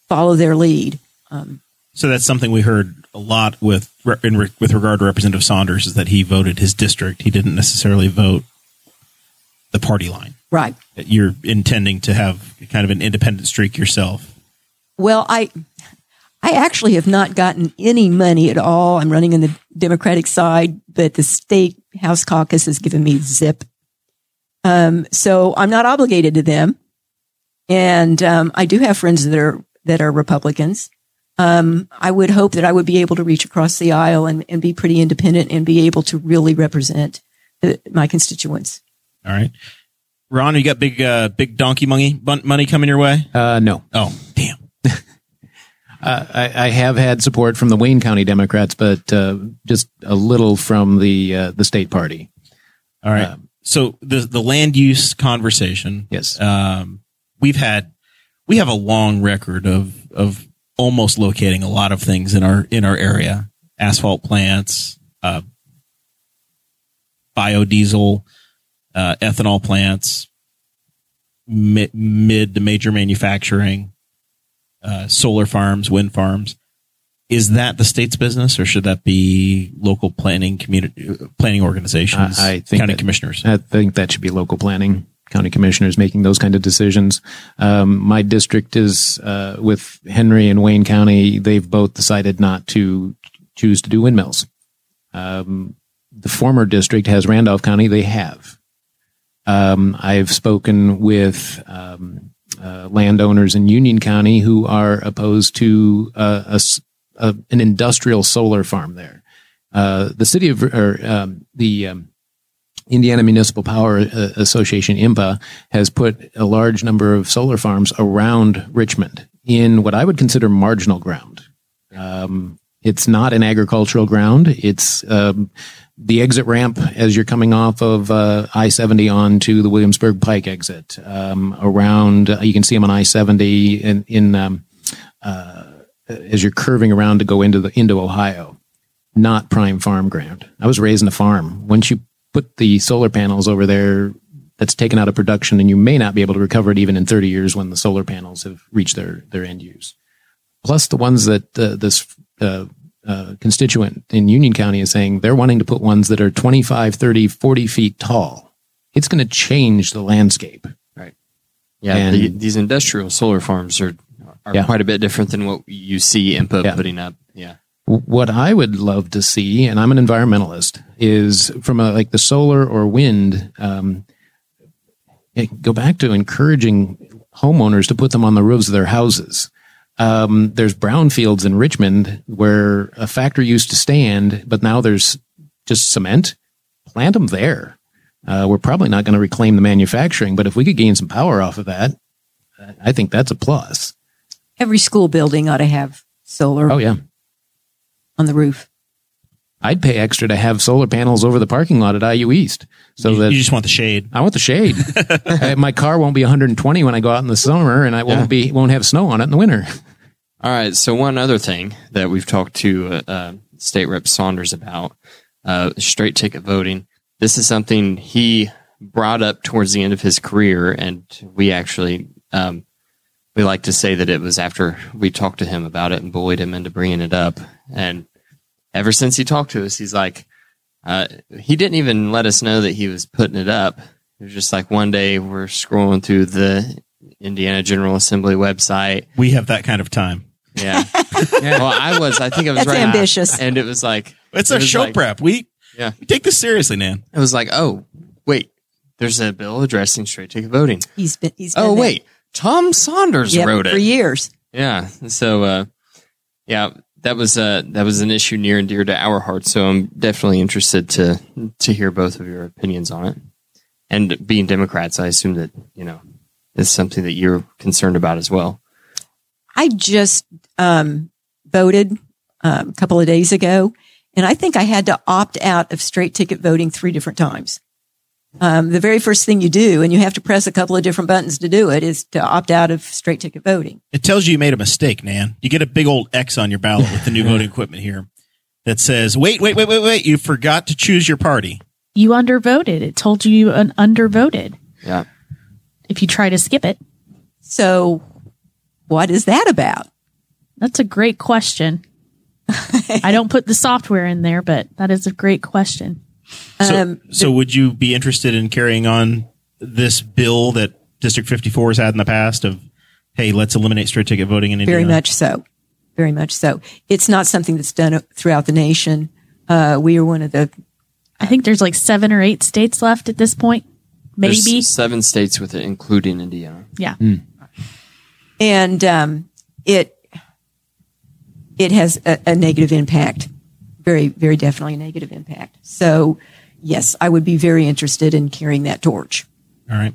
follow their lead. Um, so that's something we heard a lot with in, with regard to Representative Saunders is that he voted his district. He didn't necessarily vote the party line. Right. You're intending to have kind of an independent streak yourself. Well, I I actually have not gotten any money at all. I'm running on the Democratic side, but the state House caucus has given me zip. Um, so I'm not obligated to them, and um, I do have friends that are that are Republicans. Um, I would hope that I would be able to reach across the aisle and, and be pretty independent and be able to really represent the, my constituents. All right. Ron, you got big, uh, big donkey money, money coming your way? Uh, no. Oh, damn. Uh, I, I have had support from the Wayne County Democrats, but uh, just a little from the uh, the state party. All right. so the the land use conversation. Yes. Um, we've had we have a long record of of almost locating a lot of things in our in our area. Asphalt plants, uh, biodiesel, uh, ethanol plants, mi- mid to major manufacturing, uh, solar farms, wind farms. Is that the state's business, or should that be local planning community planning organizations, I- I think county that- commissioners? I think that should be local planning, county commissioners making those kind of decisions. Um, my district is uh, with Henry and Wayne County. They've both decided not to choose to do windmills. Um, the former district has Randolph County. They have. Um, I've spoken with um, uh, landowners in Union County who are opposed to uh, a a- an industrial solar farm there. Uh, the city of or um, the um, Indiana Municipal Power Association (IMPA) has put a large number of solar farms around Richmond in what I would consider marginal ground. Um, it's not an agricultural ground. It's um, the exit ramp as you're coming off of uh, I 70 onto the Williamsburg Pike exit. Um, around, uh, you can see them on I 70 in, in um, uh, as you're curving around to go into the into Ohio. Not prime farm ground. I was raised in a farm. Once you put the solar panels over there, that's taken out of production, and you may not be able to recover it even in 30 years when the solar panels have reached their their end use plus the ones that uh, this uh, uh, constituent in Union County is saying they're wanting to put ones that are 25, 30, 40 feet tall. It's going to change the landscape. Right. Yeah. And- the, these industrial solar farms are are Yeah. quite a bit different than what you see IMPA Yeah. putting up. Yeah. What I would love to see, and I'm an environmentalist, is from a, like the solar or wind. Um, go back to encouraging homeowners to put them on the roofs of their houses. Um, there's brownfields in Richmond where a factory used to stand, but now there's just cement. Plant them there. Uh, we're probably not going to reclaim the manufacturing, but if we could gain some power off of that, I think that's a plus. Every school building ought to have solar Oh yeah. on the roof. I'd pay extra to have solar panels over the parking lot at IU East, so you, that you just want the shade. I want the shade. Uh, My car won't be 120 when I go out in the summer, and I won't Yeah. be won't have snow on it in the winter. All right. So one other thing that we've talked to uh, uh, State Rep Saunders about uh, straight ticket voting. This is something he brought up towards the end of his career, and we actually um, we like to say that it was after we talked to him about it and bullied him into bringing it up. And ever since he talked to us, he's like, uh, he didn't even let us know that he was putting it up. It was just like one day we're scrolling through the Indiana General Assembly website We have that kind of time. yeah. Well, I was. I think I was That's right. ambitious. And it was like It's it our show like- prep. We Yeah. we take this seriously, Nan. It was like, oh wait, there's a bill addressing straight ticket voting. He's been. He's done Oh that. wait, Tom Saunders Yep, wrote it for years. Yeah. So uh, yeah, that was uh, that was an issue near and dear to our hearts. So I'm definitely interested to to hear both of your opinions on it. And being Democrats, I assume that you know is something that you're concerned about as well. I just um, voted um, a couple of days ago, and I think I had to opt out of straight ticket voting three different times. Um, the very first thing you do, and you have to press a couple of different buttons to do it, is to opt out of straight ticket voting. It tells you you made a mistake, Nan. You get a big old X on your ballot with the new voting equipment here that says, "Wait, wait, wait, wait, wait! You forgot to choose your party." You undervoted. It told you you un- undervoted Yeah. if you try to skip it. So, what is that about? That's a great question. I don't put the software in there, but that is a great question. So, Um, so would you be interested in carrying on this bill that District 54 has had in the past of, hey, let's eliminate straight ticket voting in Indiana? Very much so. Very much so. It's not something that's done throughout the nation. Uh, we are one of the I think there's like seven or eight states left at this point. Maybe. There's seven states with it, including Indiana. yeah. and um, it it has a, a negative impact, very very definitely a negative impact. So yes, I would be very interested in carrying that torch. All right.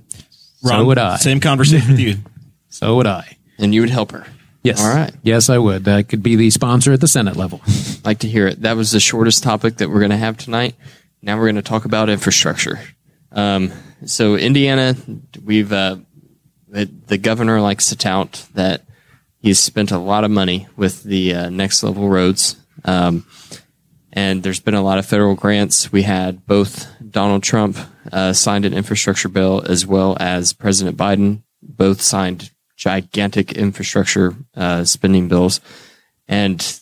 So would I. Same conversation with you. So would I. And you would help her. Yes. All right. Yes, I would. I could be the sponsor at the Senate level. like to hear it. That was the shortest topic that we're going to have tonight. Now we're going to talk about infrastructure. Um, so Indiana, we've uh, the, the governor likes to tout that he's spent a lot of money with the uh, next level roads, um, and there's been a lot of federal grants. We had both Donald Trump uh, signed an infrastructure bill as well as President Biden both signed gigantic infrastructure uh, spending bills, and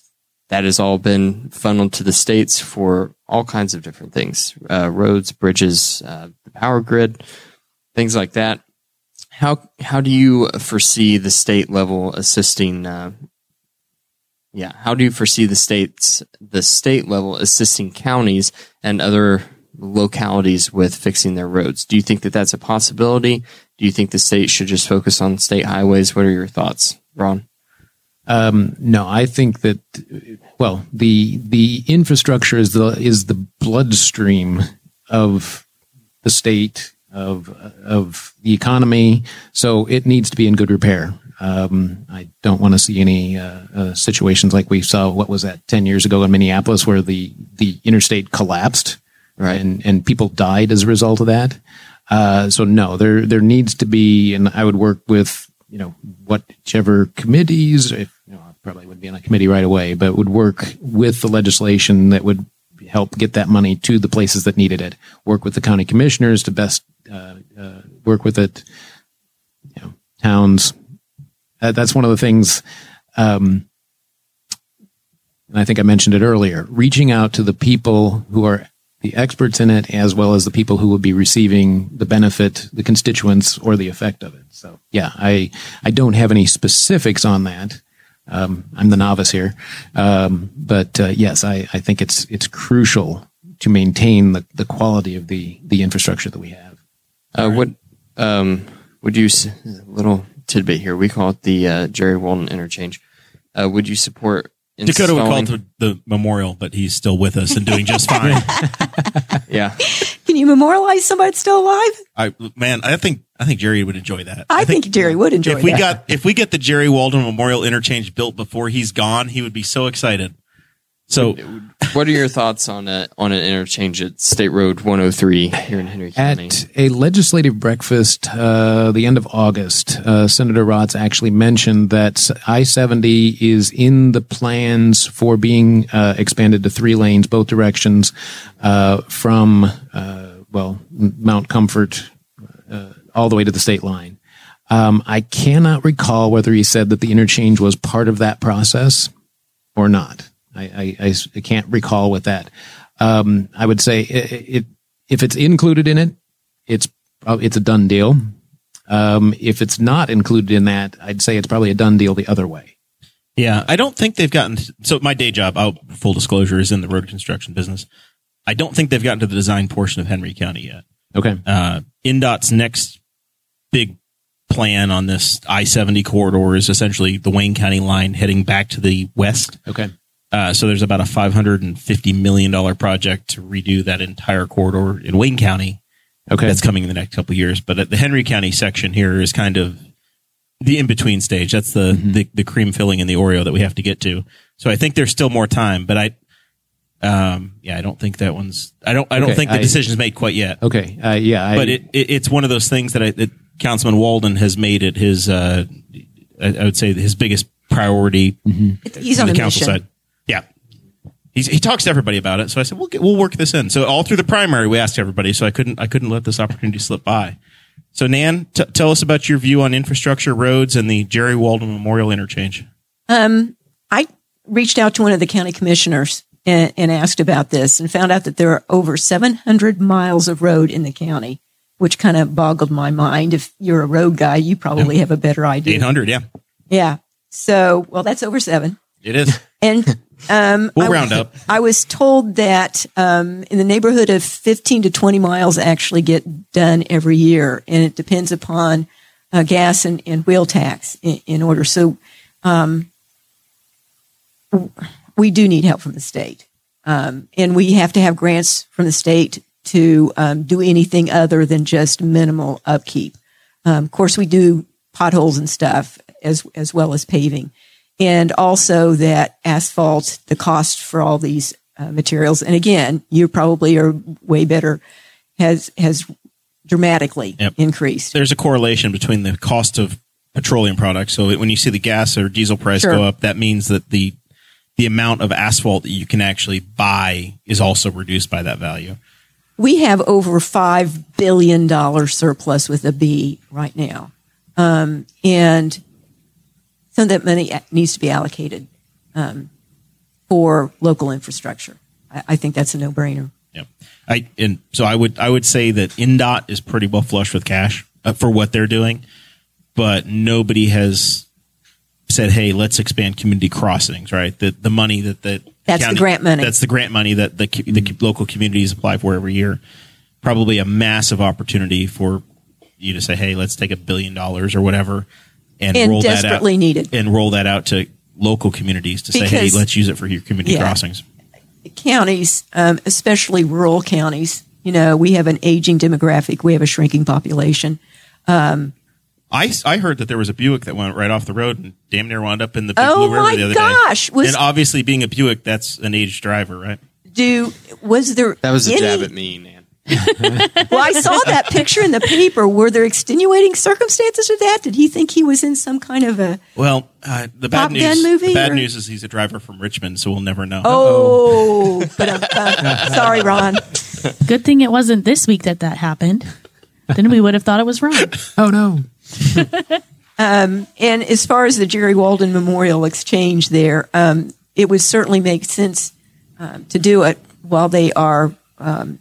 that has all been funneled to the states for all kinds of different things uh, roads bridges uh, the power grid things like that how how do you foresee the state level assisting uh, yeah. How do you foresee the states the state level assisting counties and other localities with fixing their roads? Do you think that that's a possibility? Do you think the state should just focus on state highways? What are your thoughts ron? Um, no, I think that well, the the infrastructure is the is the bloodstream of the state of of the economy, so it needs to be in good repair. Um, I don't want to see any uh, uh, situations like we saw. What was that ten years ago in Minneapolis, where the the interstate collapsed, Right. and and people died as a result of that. Uh, so no, there there needs to be, and I would work with you know whichever committees. If you know, I probably would be on a committee right away, but would work with the legislation that would help get that money to the places that needed it. Work with the county commissioners to best uh, uh, work with it. You know, towns. That's one of the things. Um, and I think I mentioned it earlier, reaching out to the people who are the experts in it, as well as the people who will be receiving the benefit, the constituents, or the effect of it. So, yeah, I I don't have any specifics on that, Um, I'm the novice here, um, but uh, yes, I, I think it's it's crucial to maintain the, the quality of the the infrastructure that we have. Uh, what um, would you little tidbit here? We call it the uh, Jerry Walden interchange. Uh, would you support Dakota would call installing- it the, the memorial, but he's still with us and doing just fine. Yeah, Can you memorialize somebody that's still alive? I man, I think I think Jerry would enjoy that. I, think, Jerry would enjoy if we got if we get the Jerry Walden Memorial Interchange built before he's gone, he would be so excited. So what are your thoughts on a, on an interchange at State Road 103 here in Henry County? At a legislative breakfast, uh, the end of August, uh, Senator Raatz actually mentioned that I 70 is in the plans for being uh, expanded to three lanes, both directions, uh, from, uh, well, Mount Comfort uh, all the way to the state line. Um, I cannot recall whether he said that the interchange was part of that process or not. I, I- I can't recall with that. Um, I would say it, it, if it's included in it, it's it's a done deal. Um, if it's not included in that, I'd say it's probably a done deal the other way. yeah, I don't think they've gotten. So my day job, I'll, full disclosure, is in the road construction business. I don't think they've gotten to the design portion of Henry County yet. Okay. uh, INDOT's next big plan on this I 70 corridor is essentially the Wayne County line heading back to the west. Okay. Uh, so there's about a $550 million project to redo that entire corridor in Wayne County. Okay. That's coming in the next couple of years. But at the Henry County section here is kind of the in between stage. That's the, Mm-hmm. the, the cream filling in the Oreo that we have to get to. So I think there's still more time, but I, um, yeah, I don't think that one's, I don't, I don't Okay, think the I- decision's made quite yet okay. Uh, yeah. I, but it, it it's one of those things that I, that Councilman Walden has made it his uh, I, I would say his biggest priority He's from on the a council mission. side. Yeah, He's, he talks to everybody about it. So I said we'll get, we'll work this in. So all through the primary, we asked everybody. So I couldn't I couldn't let this opportunity slip by. So Nan, t- tell us about your view on infrastructure, roads, and the Jerry Walden Memorial Interchange. Um, I reached out to one of the county commissioners and, and asked about this and found out that there are over 700 miles of road in the county, which kind of boggled my mind. If you're a road guy, you probably have a better idea. Eight hundred, yeah, Yeah. So, well, that's over seven. it is. And um, We'll I- round up. I was told that um, in the neighborhood of 15 to 20 miles actually get done every year, and it depends upon uh, gas and, and wheel tax in, in order. So um, we do need help from the state, um, and we have to have grants from the state to um, do anything other than just minimal upkeep. Um, of course, we do potholes and stuff as as well as paving, and also that asphalt, the cost for all these uh, materials. And again, you probably are way better has has dramatically Yep. increased. There's a correlation between the cost of petroleum products. So when you see the gas or diesel price Sure. go up, that means that the the amount of asphalt that you can actually buy is also reduced by that value. we have over five billion dollar surplus with a B right now, um, and some of that money needs to be allocated um, for local infrastructure. I, I think that's a no brainer. Yeah. I and so I would I would say that INDOT is pretty well flush with cash uh, for what they're doing, but nobody has said, "Hey, let's expand community crossings." Right? The the money that that That's the grant money. That's the grant money that the the co- local communities apply for every year. Probably a massive opportunity for you to say, "Hey, let's take a billion dollars or whatever." And, And roll that out, desperately needed. and roll that out to local communities to say, "Hey, let's use it for your community Yeah. crossings." counties, um, especially rural counties, you know, we have an aging demographic, we have a shrinking population. I, I heard that there was a Buick that went right off the road and damn near wound up in the Big Oh Blue River my the other gosh, day. was- and obviously, being a Buick, that's an aged driver, right? Do was there That was a any, jab at me, man. Well, I saw that picture in the paper. Were there extenuating circumstances to that? Did he think he was in some kind of a Well, uh, the bad Top news. Gun movie, the bad or- news is he's a driver from Richmond, so we'll never know. oh? But um, uh, sorry, Ron. Good thing it wasn't this week that that happened. then we would have thought it was wrong. oh no. And as far as the Jerry Walden Memorial Exchange, there, um, it would certainly make sense um, to do it while they are um,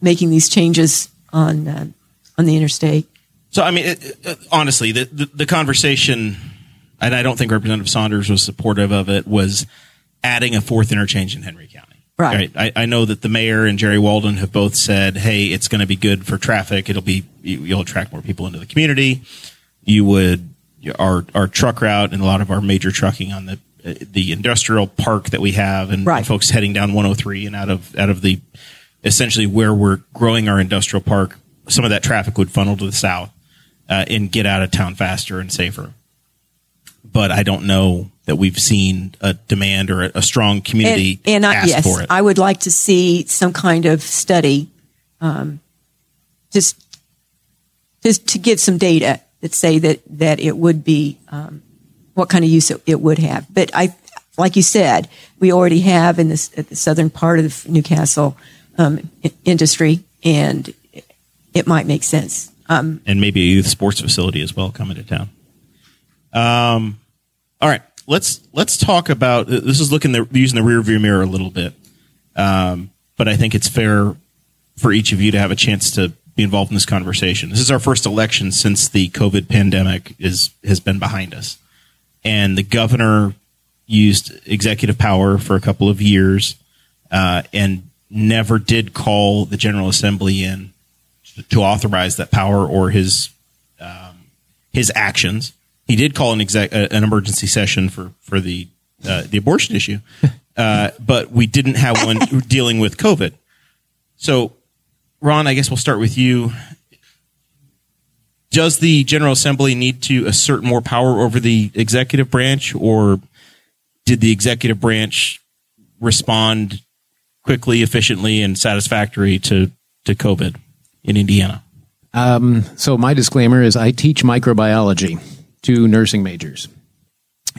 making these changes on uh, on the interstate. So, I mean, it, it, honestly, the, the the conversation and I don't think Representative Saunders was supportive of it, was adding a fourth interchange in Henry County. Right. I, I know that the mayor and Jerry Walden have both said, "Hey, it's going to be good for traffic. It'll be you- you'll attract more people into the community. You would our our truck route and a lot of our major trucking on the the industrial park that we have, and Right. folks heading down 103 and out of out of the essentially where we're growing our industrial park. Some of that traffic would funnel to the south uh, and get out of town faster and safer. But I don't know that we've seen a demand or a, a strong community and, and I, ask yes, for it. I would like to see some kind of study, um, just just to give some data that say that that it would be um, what kind of use it, it would have. But I, like you said, we already have in this at the southern part of Newcastle um, industry, and it, might make sense. Um, and maybe a youth sports facility as well coming to town. Um, all right, let's let's talk about this. Is looking the using the rear view mirror a little bit, um, but I think it's fair for each of you to have a chance to be involved in this conversation. This is our first election since the COVID pandemic is has been behind us, and the governor used executive power for a couple of years uh, and never did call the General Assembly in to authorize that power or his um, his actions. He did call an exec, uh, an emergency session for for the uh, the abortion issue, uh, but we didn't have one dealing with COVID. So, Ron, I guess we'll start with you. Does the General Assembly need to assert more power over the executive branch, or did the executive branch respond quickly, efficiently, and satisfactory to to COVID in Indiana? Um, so my disclaimer is I teach microbiology to nursing majors,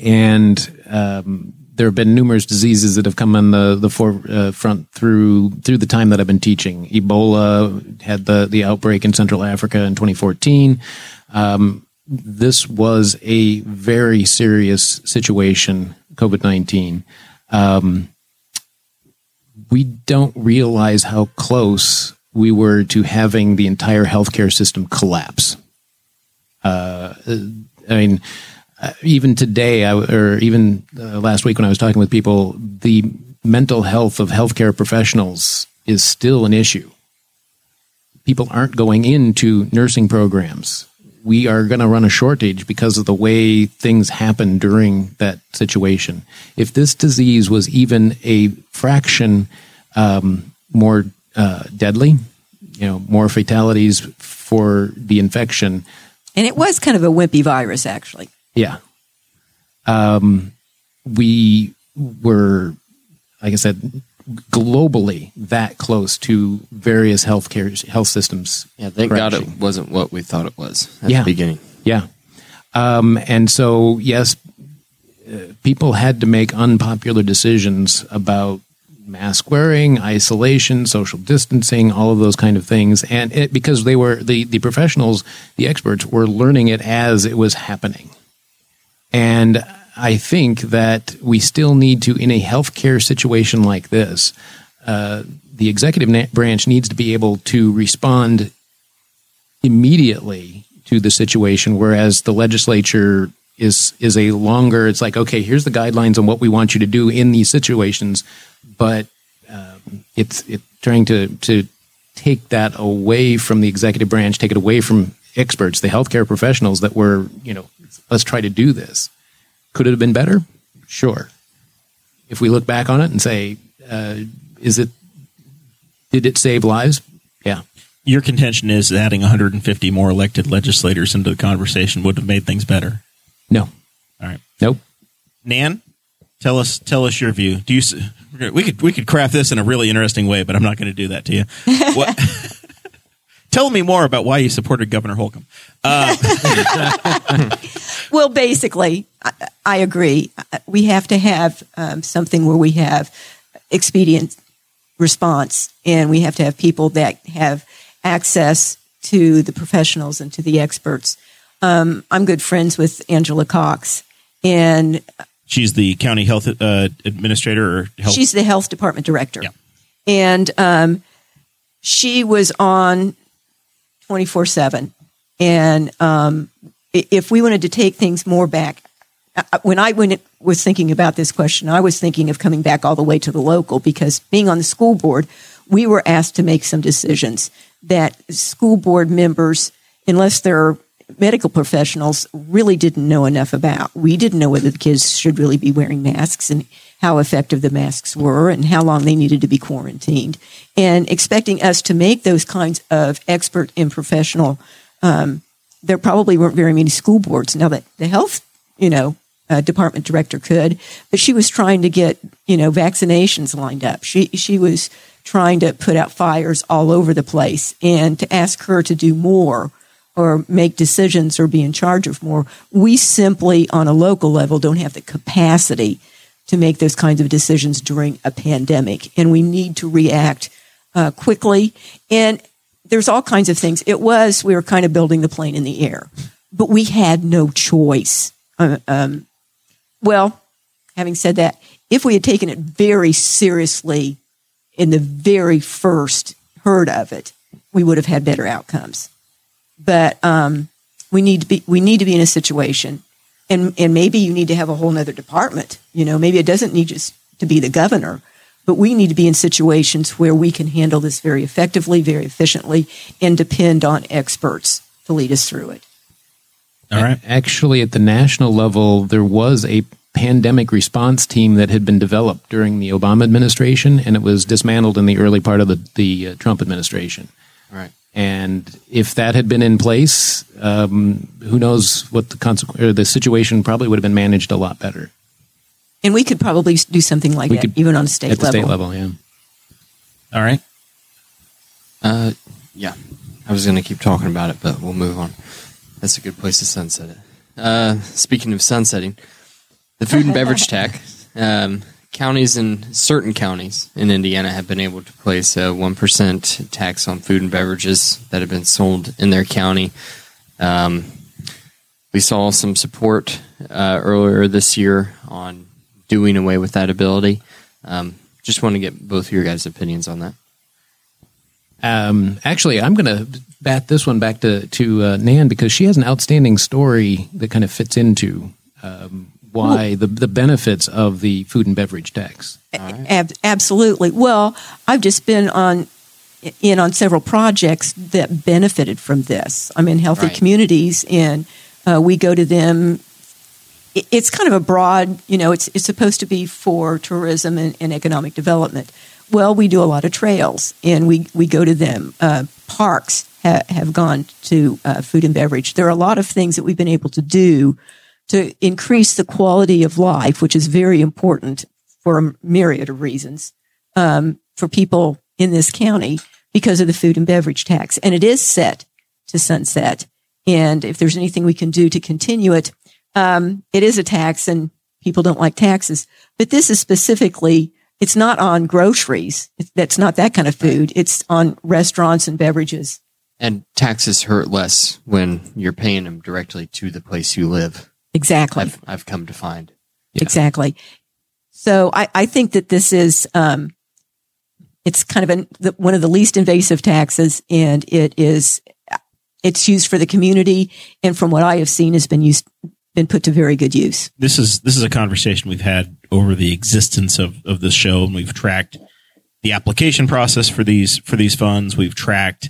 and um, there have been numerous diseases that have come on the the forefront through through the time that I've been teaching. Ebola had the the outbreak in Central Africa in 2014. Um, this was a very serious situation, COVID 19. Um, we don't realize how close we were to having the entire healthcare system collapse. Uh, I mean, uh, even today, I, or even uh, last week when I was talking with people, the mental health of healthcare professionals is still an issue. People aren't going into nursing programs. We are going to run a shortage because of the way things happen during that situation. If this disease was even a fraction um, more uh, deadly, you know, more fatalities for the infection, and it was kind of a wimpy virus, actually. yeah. Um, we were, like I said, globally that close to various healthcare health systems. Yeah, thank God it wasn't what we thought it was at Yeah. the beginning. Yeah. Um, and so, yes, uh, people had to make unpopular decisions about mask wearing, isolation, social distancing, all of those kind of things. And it, because they were, the, the professionals, the experts were learning it as it was happening. And I think that we still need to, in a healthcare situation like this, uh, the executive branch needs to be able to respond immediately to the situation, whereas the legislature is is a longer. It's like, okay, here's the guidelines on what we want you to do in these situations, but um, it's it's trying to to take that away from the executive branch, take it away from experts, the healthcare professionals that were, you know, let's try to do this. Could it have been better? Sure. If we look back on it and say, uh, is it did it save lives? Yeah. Your contention is that adding 150 more elected legislators into the conversation would have made things better. No. All right, Nope. Nan, tell us tell us your view. Do you? We could we could craft this in a really interesting way, but I'm not going to do that to you. What? Tell me more about why you supported Governor Holcomb. Well, basically, I, I agree. We have to have um, something where we have expedient response, and we have to have people that have access to the professionals and to the experts. Um, I'm good friends with Angela Cox, and She's the county health uh, administrator or health. she's the health department director. Yeah. And um, she was on 24 7. And um, if we wanted to take things more back, when I when was thinking about this question, I was thinking of coming back all the way to the local because being on the school board, we were asked to make some decisions that school board members, unless they're medical professionals, really didn't know enough about. We didn't know whether the kids should really be wearing masks and how effective the masks were and how long they needed to be quarantined. And expecting us to make those kinds of expert and professional, um, there probably weren't very many school boards. Now that the health, you know, uh, department director could, but she was trying to get, you know, vaccinations lined up. She, she was trying to put out fires all over the place and to ask her to do more or make decisions or be in charge of more. We simply, on a local level, don't have the capacity to make those kinds of decisions during a pandemic. And we need to react uh, quickly. And there's all kinds of things. It was, we were kind of building the plane in the air, but we had no choice. Uh, um, well, having said that, if we had taken it very seriously in the very first heard of it, we would have had better outcomes. But um, we need to be we need to be in a situation, and and maybe you need to have a whole other department. You know, maybe it doesn't need just to be the governor, but we need to be in situations where we can handle this very effectively, very efficiently, and depend on experts to lead us through it. All right. Actually, at the national level, there was a pandemic response team that had been developed during the Obama administration, and it was dismantled in the early part of the, the uh, Trump administration. Right. And if that had been in place, um, who knows what the consequence or the situation probably would have been managed a lot better And we could probably do something like We that, could- even on a state at the level. state level. Yeah. All right. Uh, yeah. I was going to keep talking about it, but we'll move on. That's a good place to sunset it. Uh, speaking of sunsetting, the food and beverage tax. Um, counties in certain counties in Indiana have been able to place a one percent tax on food and beverages that have been sold in their county. Um, we saw some support uh, earlier this year on doing away with that ability. Um, just want to get both of your guys' opinions on that. Um, actually, I'm going to bat this one back to to uh, Nan because she has an outstanding story that kind of fits into um, why the the benefits of the food and beverage tax. Ab- absolutely. Well, I've just been on in on several projects that benefited from this. I'm in healthy Right. communities, and uh, we go to them. It's kind of a broad, you know. It's it's supposed to be for tourism and, and economic development. Well, we do a lot of trails, and we we go to them. Uh, parks ha- have gone to uh, food and beverage. There are a lot of things that we've been able to do to increase the quality of life, which is very important for a myriad of reasons um, for people in this county because of the food and beverage tax. And it is set to sunset. And if there's anything we can do to continue it, um, it is a tax and people don't like taxes. But this is specifically, it's not on groceries. It's, that's not that kind of food. It's on restaurants and beverages. And taxes hurt less when you're paying them directly to the place you live. Exactly. I've, I've come to find. Exactly. So I, I think that this is, um, it's kind of an, the, one of the least invasive taxes and it is, it's used for the community. And from what I have seen has been used, been put to very good use. This is this is a conversation we've had over the existence of of this show, and we've tracked the application process for these for these funds. We've tracked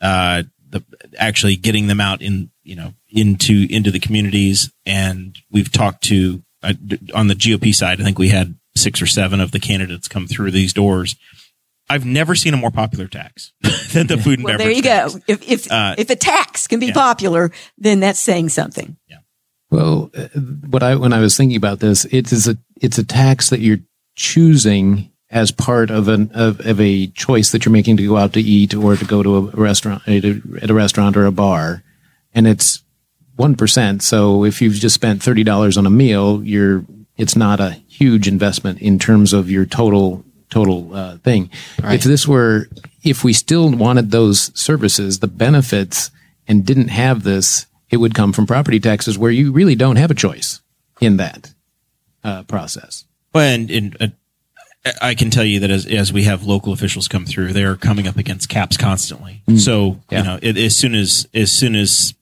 uh, the actually getting them out in you know into into the communities, and we've talked to uh, on the GOP side. I think we had six or seven of the candidates come through these doors. I've never seen a more popular tax than the food and Well, beverage. there you tax. go. If, if, Uh, if a tax can be yeah. popular, then that's saying something. Yeah. Well, uh, what I when I was thinking about this, it is a it's a tax that you're choosing as part of an of, of a choice that you're making to go out to eat or to go to a restaurant at a, at a restaurant or a bar, and it's one percent. So if you've just spent thirty dollars on a meal, you're it's not a huge investment in terms of your total total uh, thing. If this were if we still wanted those services, the benefits, and didn't have this, it would come from property taxes, where you really don't have a choice in that uh, process. Well, and, and uh, I can tell you that as as we have local officials come through, they're coming up against caps constantly. So Yeah. you know, it, as soon as as soon as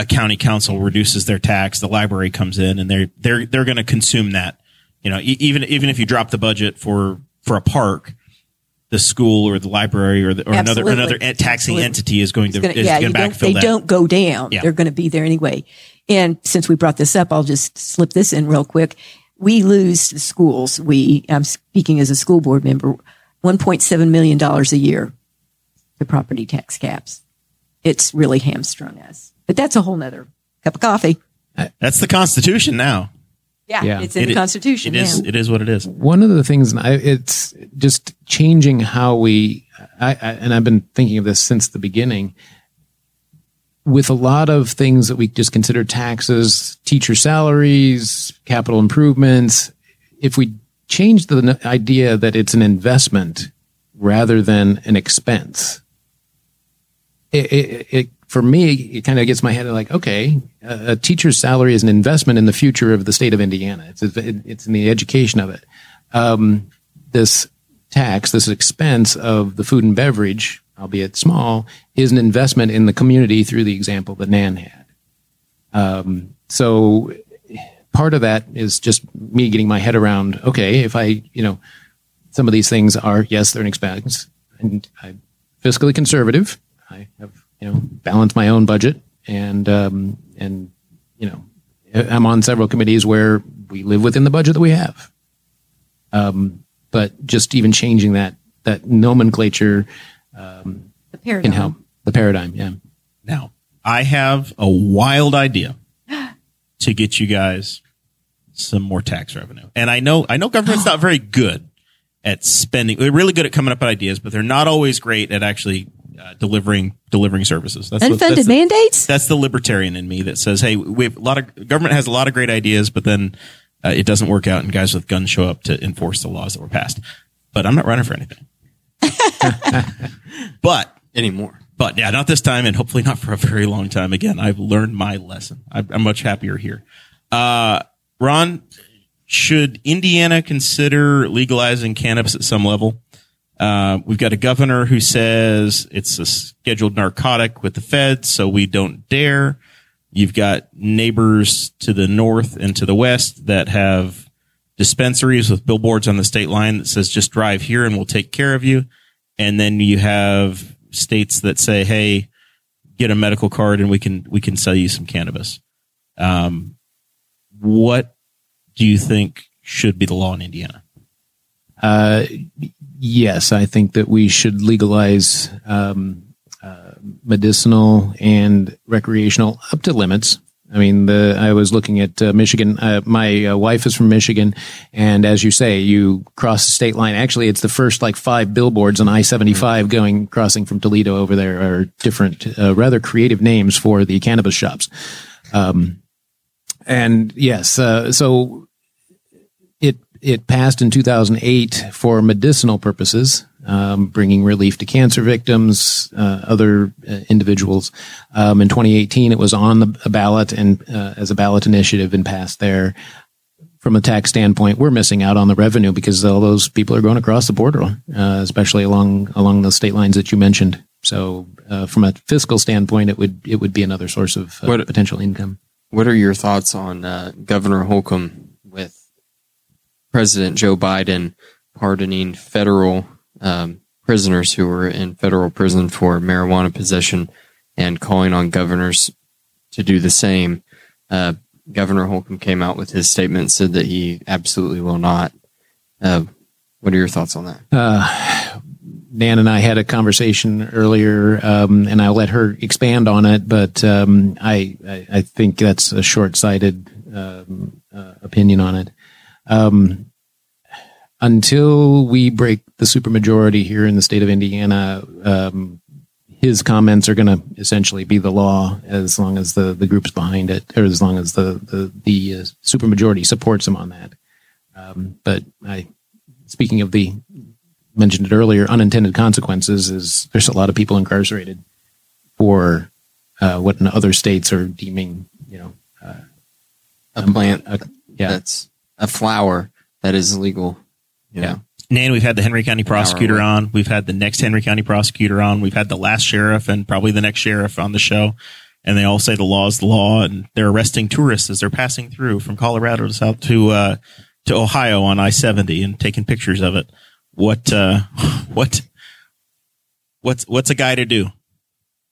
a county council reduces their tax, the library comes in and they're they're they're going to consume that. You know, e- even even if you drop the budget for for a park, the school or the library or, the, or another another taxing Absolutely. entity is going to gonna- is yeah, going to backfill they that. don't go down. Yeah. They're going to be there anyway. And since we brought this up, I'll just slip this in real quick. We lose the schools. We, I'm speaking as a school board member, $1.7 million a year to property tax caps. It's really hamstrung us, but that's a whole nother cup of coffee. Uh, that's the Constitution now. Yeah. Yeah. It's in It the i- Constitution. It is. yeah. It is what it is. One of the things, and I, it's just changing how we, I, I, and I've been thinking of this since the beginning. With a lot of things that we just consider taxes, teacher salaries, capital improvements, if we change the idea that it's an investment rather than an expense, it, it, it for me, it kind of gets my head like, okay, a, teacher's salary is an investment in the future of the state of Indiana. It's it's in the education of it. Um, this tax, this expense of the food and beverage, albeit small, is an investment in the community through the example that Nan had. Um, so part of that is just me getting my head around, okay, if I, you know, some of these things are, yes, they're an expense and I'm fiscally conservative. I have, you know, balance my own budget and, um, and, you know, I'm on several committees where we live within the budget that we have. Um, but just even changing that, that nomenclature um, the paradigm. can help the paradigm. Yeah. Now, I have a wild idea to get you guys some more tax revenue. And I know I know government's not very good at spending. They're really good at coming up with ideas, but they're not always great at actually uh, delivering delivering services. That's what- Unfunded that's the- mandates? That's the libertarian in me that says, "Hey, we have a lot of government has a lot of great ideas, but then uh, it doesn't work out, and guys with guns show up to enforce the laws that were passed." But I'm not running for anything. but anymore. but yeah, not this time, and hopefully not for a very long time. Again, I've learned my lesson. I'm, I'm much happier here. Uh, Ron, should Indiana consider legalizing cannabis at some level? Uh, we've got a governor who says it's a scheduled narcotic with the feds, so we don't dare. You've got neighbors to the north and to the west that have dispensaries with billboards on the state line that says just drive here and we'll take care of you. And then you have states that say, "Hey, get a medical card and we can we can sell you some cannabis." Um, what do you think should be the law in Indiana? Uh, yes, I think that we should legalize um, uh, medicinal and recreational up to limits. I mean, the I was looking at uh, Michigan. Uh, my uh, wife is from Michigan, and as you say, you cross the state line. Actually, it's the first like five billboards on I seventy five going crossing from Toledo over there are different, uh, rather creative names for the cannabis shops. Um, and yes, uh, so it passed in 2008 for medicinal purposes, um, bringing relief to cancer victims, uh, other uh, individuals. Um, in 2018, it was on the ballot and uh, as a ballot initiative and passed there. From a tax standpoint, we're missing out on the revenue because all those people are going across the border, uh, especially along along the state lines that you mentioned. So, uh, from a fiscal standpoint, it would it would be another source of uh, What- potential income. What are your thoughts on uh, Governor Holcomb President Joe Biden pardoning federal um, prisoners who were in federal prison for marijuana possession and calling on governors to do the same? Uh, Governor Holcomb came out with his statement said that he absolutely will not. Uh, what are your thoughts on that? Nan and I had a conversation earlier, um, and I'll let her expand on it. But um, I, I, I think that's a short-sighted um, uh, opinion on it. Um, until we break the supermajority here in the state of Indiana, um, his comments are going to essentially be the law as long as the, the group's behind it, or as long as the the, the uh, supermajority supports him on that. Um, but I, speaking of the mentioned it earlier, unintended consequences is there's a lot of people incarcerated for uh, what in other states are deeming, you know, A plant a, yeah, that's a flower that is illegal. You Yeah. Nan, we've had the Henry County prosecutor on. We've had the next Henry County prosecutor on. We've had the last sheriff and probably the next sheriff on the show. and they all say the law is the law, and they're arresting tourists as they're passing through from Colorado to South to uh, to Ohio on I seventy and taking pictures of it. What uh, what what's what's a guy to do?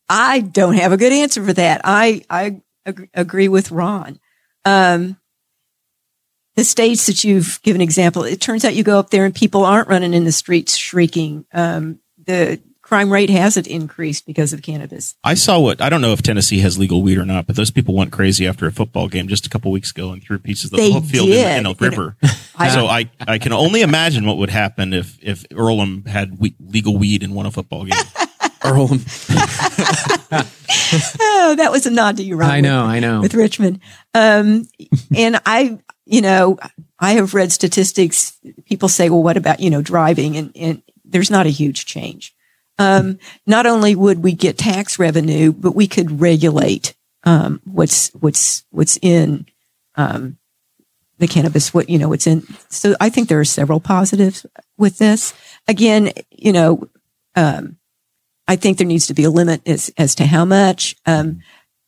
I don't have a good answer for that. I I agree with Ron. Um, the states that you've given example, it turns out you go up there and people aren't running in the streets shrieking. Um, the crime rate hasn't increased because of cannabis. I saw what I don't know if Tennessee has legal weed or not, but those people went crazy after a football game just a couple weeks ago and threw pieces of the They whole field in, the- in a river. I- so I, I can only imagine what would happen if if Earlham had we, legal weed and won a football game. Earlham. Oh, that was a nod to you, Ron. I know, I know. with Richmond. Um, and I, you know, I have read statistics. People say, well, what about, you know, driving? And, and there's not a huge change. Um, not only would we get tax revenue, but we could regulate, um, what's, what's, what's in, um, the cannabis, what, you know, what's in. So I think there are several positives with this. Again, you know, um, I think there needs to be a limit as, as to how much.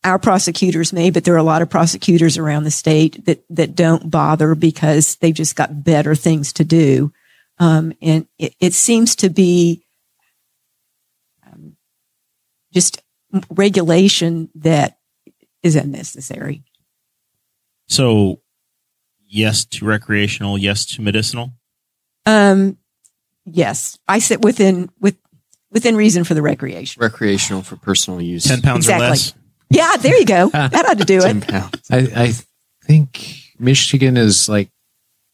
Our prosecutors may, but there are a lot of prosecutors around the state that, that don't bother because they've just got better things to do. Um, and it, it seems to be um, just regulation that is unnecessary. So yes to recreational, yes to medicinal. Um, yes, I sit within with within reason for the recreation. recreational for personal use. Ten pounds Exactly. or less. Yeah, there you go. That ought to do it. I, I think Michigan is like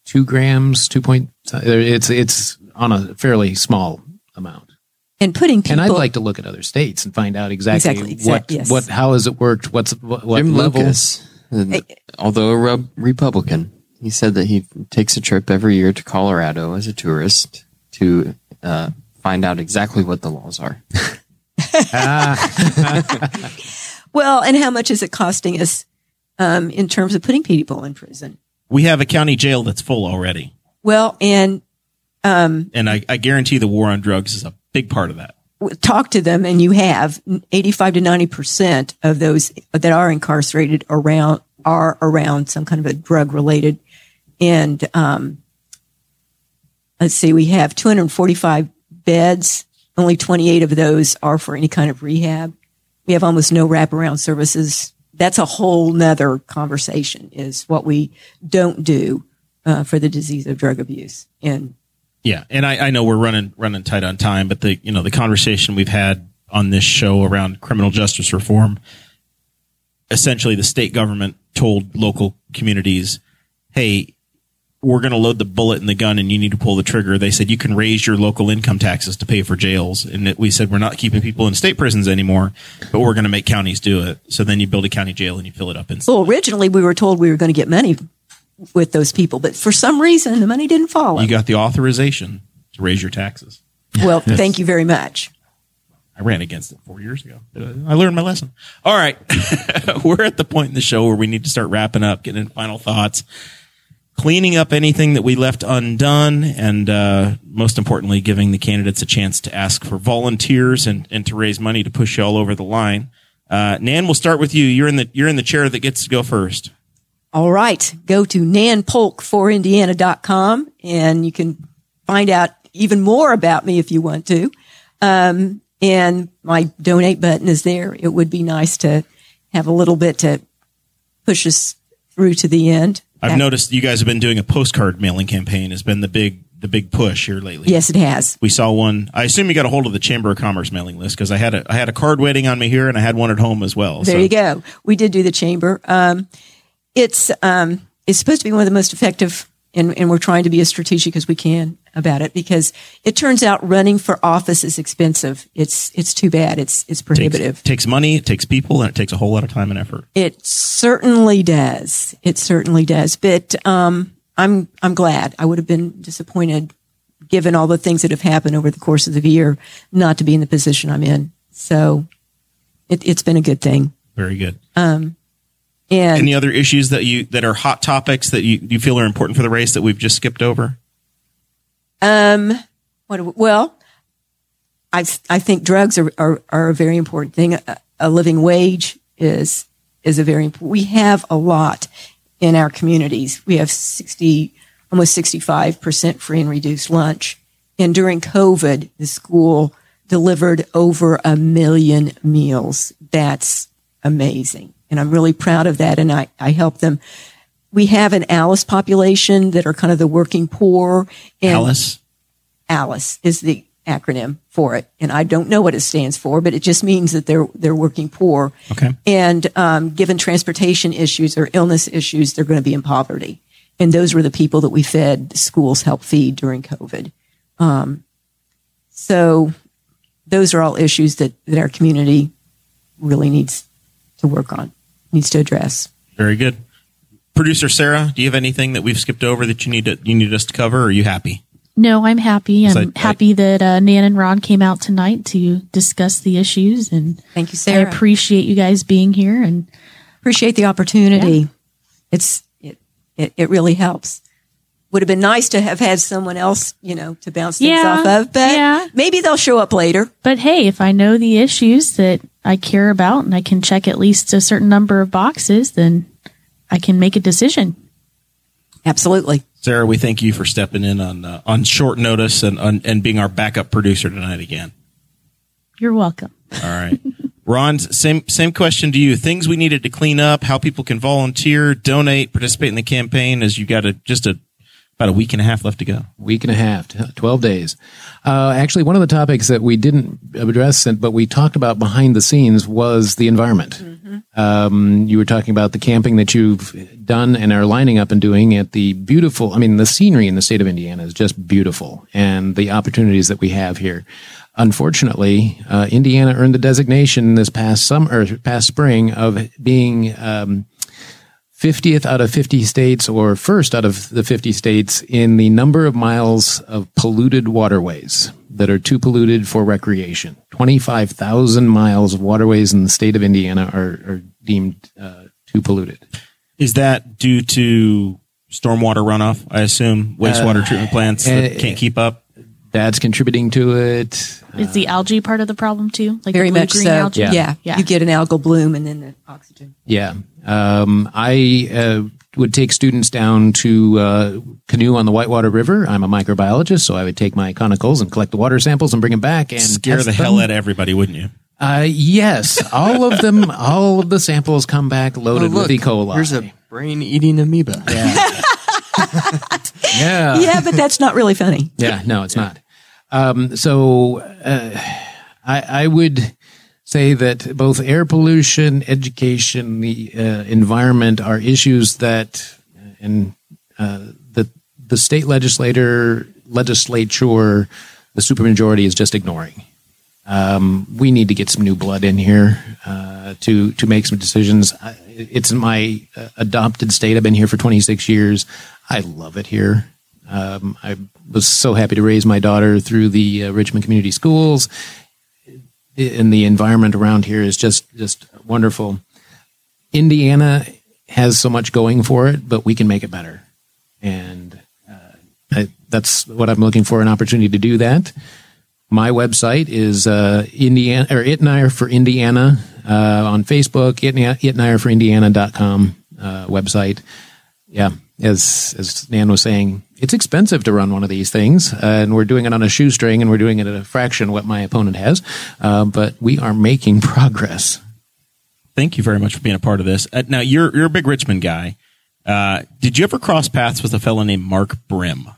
two grams, two point. It's it's on a fairly small amount. And putting people. And I'd like to look at other states and find out exactly, Exactly, exact- what yes. what how has it worked. What's what, what Jim level? Lucas, uh, although a Rub- Republican, he said that he takes a trip every year to Colorado as a tourist to uh, find out exactly what the laws are. well, and how much is it costing us um, in terms of putting people in prison? We have a county jail that's full already, Well, and and I, I guarantee the war on drugs is a big part of that. talk to them, and you have 85 to 90 percent of those that are incarcerated around are around some kind of a drug related. And um, let's see, we have 245 beds. Only 28 of those are for any kind of rehab. We have almost no wraparound services. That's a whole nother conversation. Is what we don't do uh, for the disease of drug abuse. And Yeah, and I, I know we're running running tight on time, but the you know the conversation we've had on this show around criminal justice reform, essentially the state government told local communities, "Hey, we're going to load the bullet in the gun, and you need to pull the trigger." They said you can raise your local income taxes to pay for jails, and it, we said we're not keeping people in state prisons anymore, but we're going to make counties do it. So then you build a county jail and you fill it up instantly. well, originally we were told we were going to get money with those people, but for some reason the money didn't follow. You got the authorization to raise your taxes. well, thank you very much. I ran against it four years ago. Uh, I learned my lesson. All right. We're at the point in the show where we need to start wrapping up, getting in final thoughts, cleaning up anything that we left undone, and uh, most importantly, giving the candidates a chance to ask for volunteers and, and to raise money to push you all over the line. Uh, Nan, we'll start with you. You're in the you're in the chair that gets to go first. All right. Go to nanpolk4indiana.com and you can find out even more about me if you want to. Um, and my donate button is there. It would be nice to have a little bit to push us through to the end. I've noticed you guys have been doing a postcard mailing campaign. Has been the big the big push here lately. Yes, it has. we saw one. I assume you got a hold of the Chamber of Commerce mailing list because I had a I had a card waiting on me here and I had one at home as well. There So you go. We did do the chamber. Um, it's um, it's supposed to be one of the most effective, and, and we're trying to be as strategic as we can about it because it turns out running for office is expensive. It's it's too bad. It's it's prohibitive. Takes, takes money, it takes people, and it takes a whole lot of time and effort. It certainly does. It certainly does. But um, I'm I'm glad. I would have been disappointed, given all the things that have happened over the course of the year, not to be in the position I'm in. So it, it's been a good thing. Very good. Um, and Any other issues that you that are hot topics that you, you feel are important for the race that we've just skipped over? Um, what? we- Well, I I think drugs are are, are a very important thing. A, a living wage is is a very important. We have a lot in our communities. We have sixty, almost sixty five percent free and reduced lunch, and during COVID, the school delivered over a million meals. That's amazing, and I'm really proud of that. And I I help them. We have an Alice population that are kind of the working poor. And Alice. Alice is the acronym for it, and I don't know what it stands for, but it just means that they're they're working poor. Okay. And um, given transportation issues or illness issues, they're going to be in poverty. And those were the people that we fed, the schools helped feed during COVID. Um, so those are all issues that, that our community really needs to work on, needs to address. Very good. Producer Sarah, do you have anything that we've skipped over that you need to, you need us to cover? Or are you happy? No, I'm happy. I'm I- I- happy that uh, Nan and Ron came out tonight to discuss the issues, and Thank you, Sarah. I appreciate you guys being here. And appreciate the opportunity. It's it, it it really helps. Would have been nice to have had someone else, you know, to bounce things Yeah, off of, but yeah. maybe they'll show up later. but hey, if I know the issues that I care about, and I can check at least a certain number of boxes, then I can make a decision. Absolutely. Sarah, we thank you for stepping in on uh, on short notice and on, and being our backup producer tonight again. You're welcome. All right. Ron, same same question to you. Things we needed to clean up, how people can volunteer, donate, participate in the campaign as you got a just a about a week and a half left to go. week and a half, 12 days. Uh, actually, one of the topics that we didn't address, but we talked about behind the scenes was the environment. Um, you were talking about the camping that you've done and are lining up and doing at the beautiful, I mean, the scenery in the state of Indiana is just beautiful and the opportunities that we have here. Unfortunately, uh, Indiana earned the designation this past summer, past spring of being, um, 50th out of 50 states or first out of the 50 states in the number of miles of polluted waterways that are too polluted for recreation. 25,000 miles of waterways in the state of Indiana are, are deemed uh, too polluted. Is that due to stormwater runoff? I assume wastewater treatment plants that uh, can't keep up. That's contributing to it. Is the algae part of the problem too? Like Very much so. algae? Yeah. Yeah. You get an algal bloom and then the oxygen. Yeah. Um, I uh, would take students down to uh, canoe on the Whitewater River. I'm a microbiologist, so I would take my conicals and collect the water samples and bring them back and Scare test the hell them. out of everybody, wouldn't you? Uh, yes, all of them, all of the samples come back loaded Oh, look, with E. coli. Here's a brain eating amoeba. yeah, Yeah, but that's not really funny. yeah. No, it's not. Um, so uh, I, I would say that both air pollution, education, the uh, environment are issues that, and uh, the the state legislator legislature, the supermajority is just ignoring. Um, we need to get some new blood in here uh, to to make some decisions. I, it's my uh, adopted state. I've been here for 26 years. I love it here. Um, I was so happy to raise my daughter through the uh, Richmond Community Schools, and the environment around here is just just wonderful. Indiana has so much going for it, but we can make it better, and uh, I, that's what I'm looking for—an opportunity to do that. My website is uh, Indiana or Itnyre for Indiana uh, on Facebook, It and I are for Indiana.com uh, website. Yeah, as as Nan was saying, it's expensive to run one of these things, uh, and we're doing it on a shoestring, and we're doing it at a fraction of what my opponent has. Uh, but we are making progress. Thank you very much for being a part of this. Uh, now you're you're a big Richmond guy. Uh, did you ever cross paths with a fellow named Mark Brim?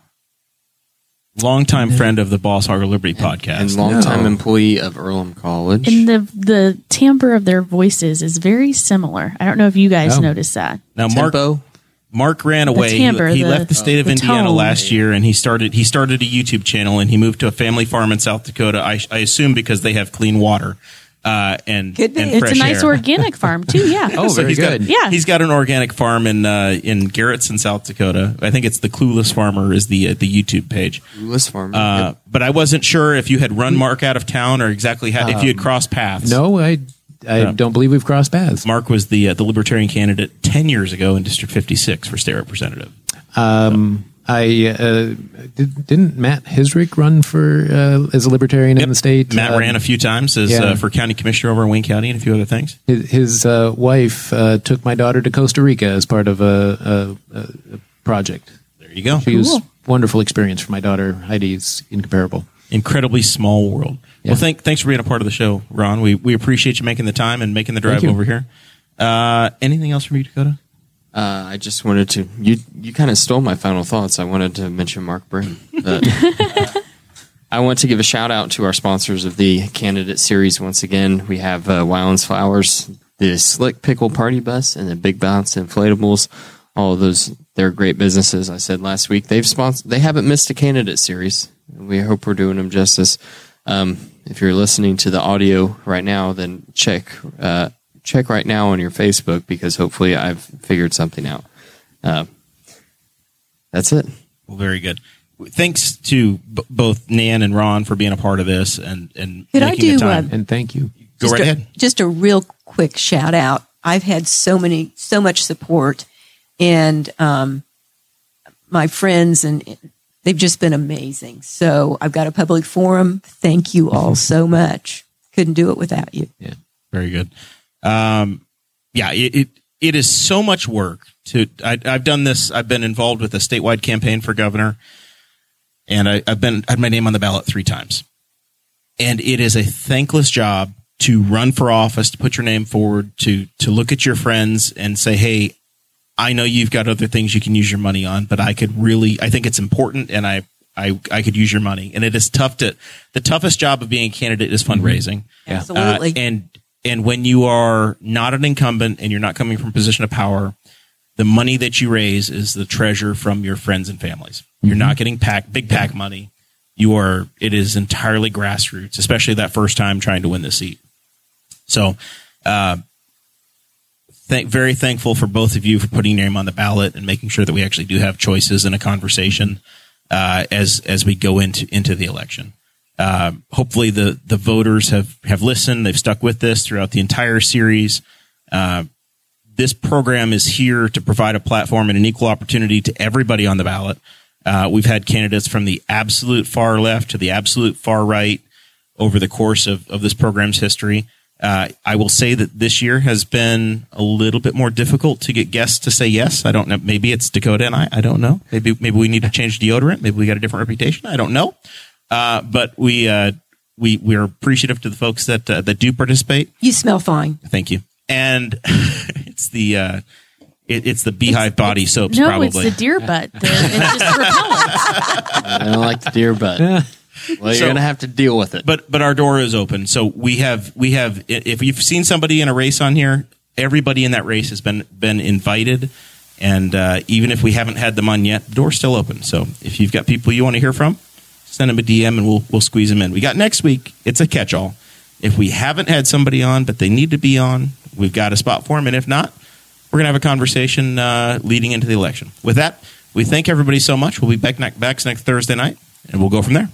Longtime friend of the Boss Hog Liberty podcast. and longtime No. employee of Earlham College. And the the timbre of their voices is very similar. I don't know if you guys Oh. noticed that. now Mark Tempo. Mark ran away. He- timbre, he the- left the state of the Indiana tone. last year, and he started he started a YouTube channel, and he moved to a family farm in South Dakota. I, I assume because they have clean water uh, and, Could and It's fresh a nice air. organic farm too. Yeah. Oh, So very he's got- good. Yeah. he's got an organic farm in uh, in Garretson, South Dakota. I think it's the Clueless Farmer is the uh, the YouTube page. Clueless Farmer. Uh, but I wasn't sure if you had run Mark out of town or exactly how, if you had crossed paths. No, I I don't believe we've crossed paths. Mark was the uh, the Libertarian candidate ten years ago in District 56 for state representative. Um, I uh, did, didn't Matt Hisrick run for uh, as a libertarian in the state. Matt Uh, ran a few times as yeah. uh, for county commissioner over in Wayne County and a few other things. His, his uh, wife uh, took my daughter to Costa Rica as part of a, a, a, a project. There you go. She was a wonderful experience for my daughter. Heidi is incomparable. Incredibly small world. Yeah. Well, thank, thanks for being a part of the show, Ron. We we appreciate you making the time and making the drive over here. Uh, anything else from you, Dakota? Uh, I just wanted to you you kind of stole my final thoughts. I wanted to mention Mark Byrne. But, uh, I want to give a shout out to our sponsors of the candidate series. Once again, we have uh, Weiland's Flowers, the Slick Pickle Party Bus, and the Big Bounce Inflatables. All of those, they're great businesses. I said last week they've sponsored. They haven't missed a candidate series. We hope we're doing them justice. Um, if you're listening to the audio right now, then check uh, check right now on your Facebook because hopefully I've figured something out. Uh, that's it. Well, very good. Thanks to b- both Nan and Ron for being a part of this and and Could I making the time. uh, And thank you. Go just right a, ahead. Just a real quick shout out. I've had so many, so much support, and um, my friends, and they've just been amazing. So I've got a public forum. Thank you all so much. Couldn't do it without you. Yeah, very good. Um, yeah, it, it it is so much work to. I, I've done this. I've been involved with a statewide campaign for governor, and I, I've been had my name on the ballot three times, and it is a thankless job to run for office, to put your name forward, to to look at your friends and say, "Hey, I know you've got other things you can use your money on, but I could really, I think it's important, and I." I, I could use your money, and it is tough to. The toughest job of being a candidate is fundraising. Absolutely. Uh, and and when you are not an incumbent and you're not coming from a position of power, the money that you raise is the treasure from your friends and families. You're not getting pack big pack money. You are it is entirely grassroots, especially that first time trying to win the seat. So, uh, thank, very thankful for both of you for putting your name on the ballot and making sure that we actually do have choices in a conversation uh, as as we go into into the election. Uh, hopefully, the the voters have have listened. They've stuck with this throughout the entire series. Uh, this program is here to provide a platform and an equal opportunity to everybody on the ballot. Uh, we've had candidates from the absolute far left to the absolute far right over the course of, of this program's history. Uh, I will say that this year has been a little bit more difficult to get guests to say yes. I don't know. Maybe it's Dakota and I. I don't know. Maybe maybe we need to change deodorant. Maybe we got a different reputation. I don't know. Uh, but we uh, we we are appreciative to the folks that uh, that do participate. You smell fine. Thank you. And it's the uh, it, it's the beehive body soaps. No, probably it's the deer butt. The- It's just repellent. I don't like the deer butt. Well, you're So- gonna have to deal with it. but but our door is open. So we have we have if you've seen somebody in a race on here, everybody in that race has been been invited, and uh, even if we haven't had them on yet, the door's still open. So if you've got people you want to hear from, send them a DM and we'll we'll squeeze them in. We got next week. It's a catch all. If we haven't had somebody on, but they need to be on, we've got a spot for them. And if not, we're gonna have a conversation uh, leading into the election. With that, we thank everybody so much. We'll be back, back next Thursday night, and we'll go from there.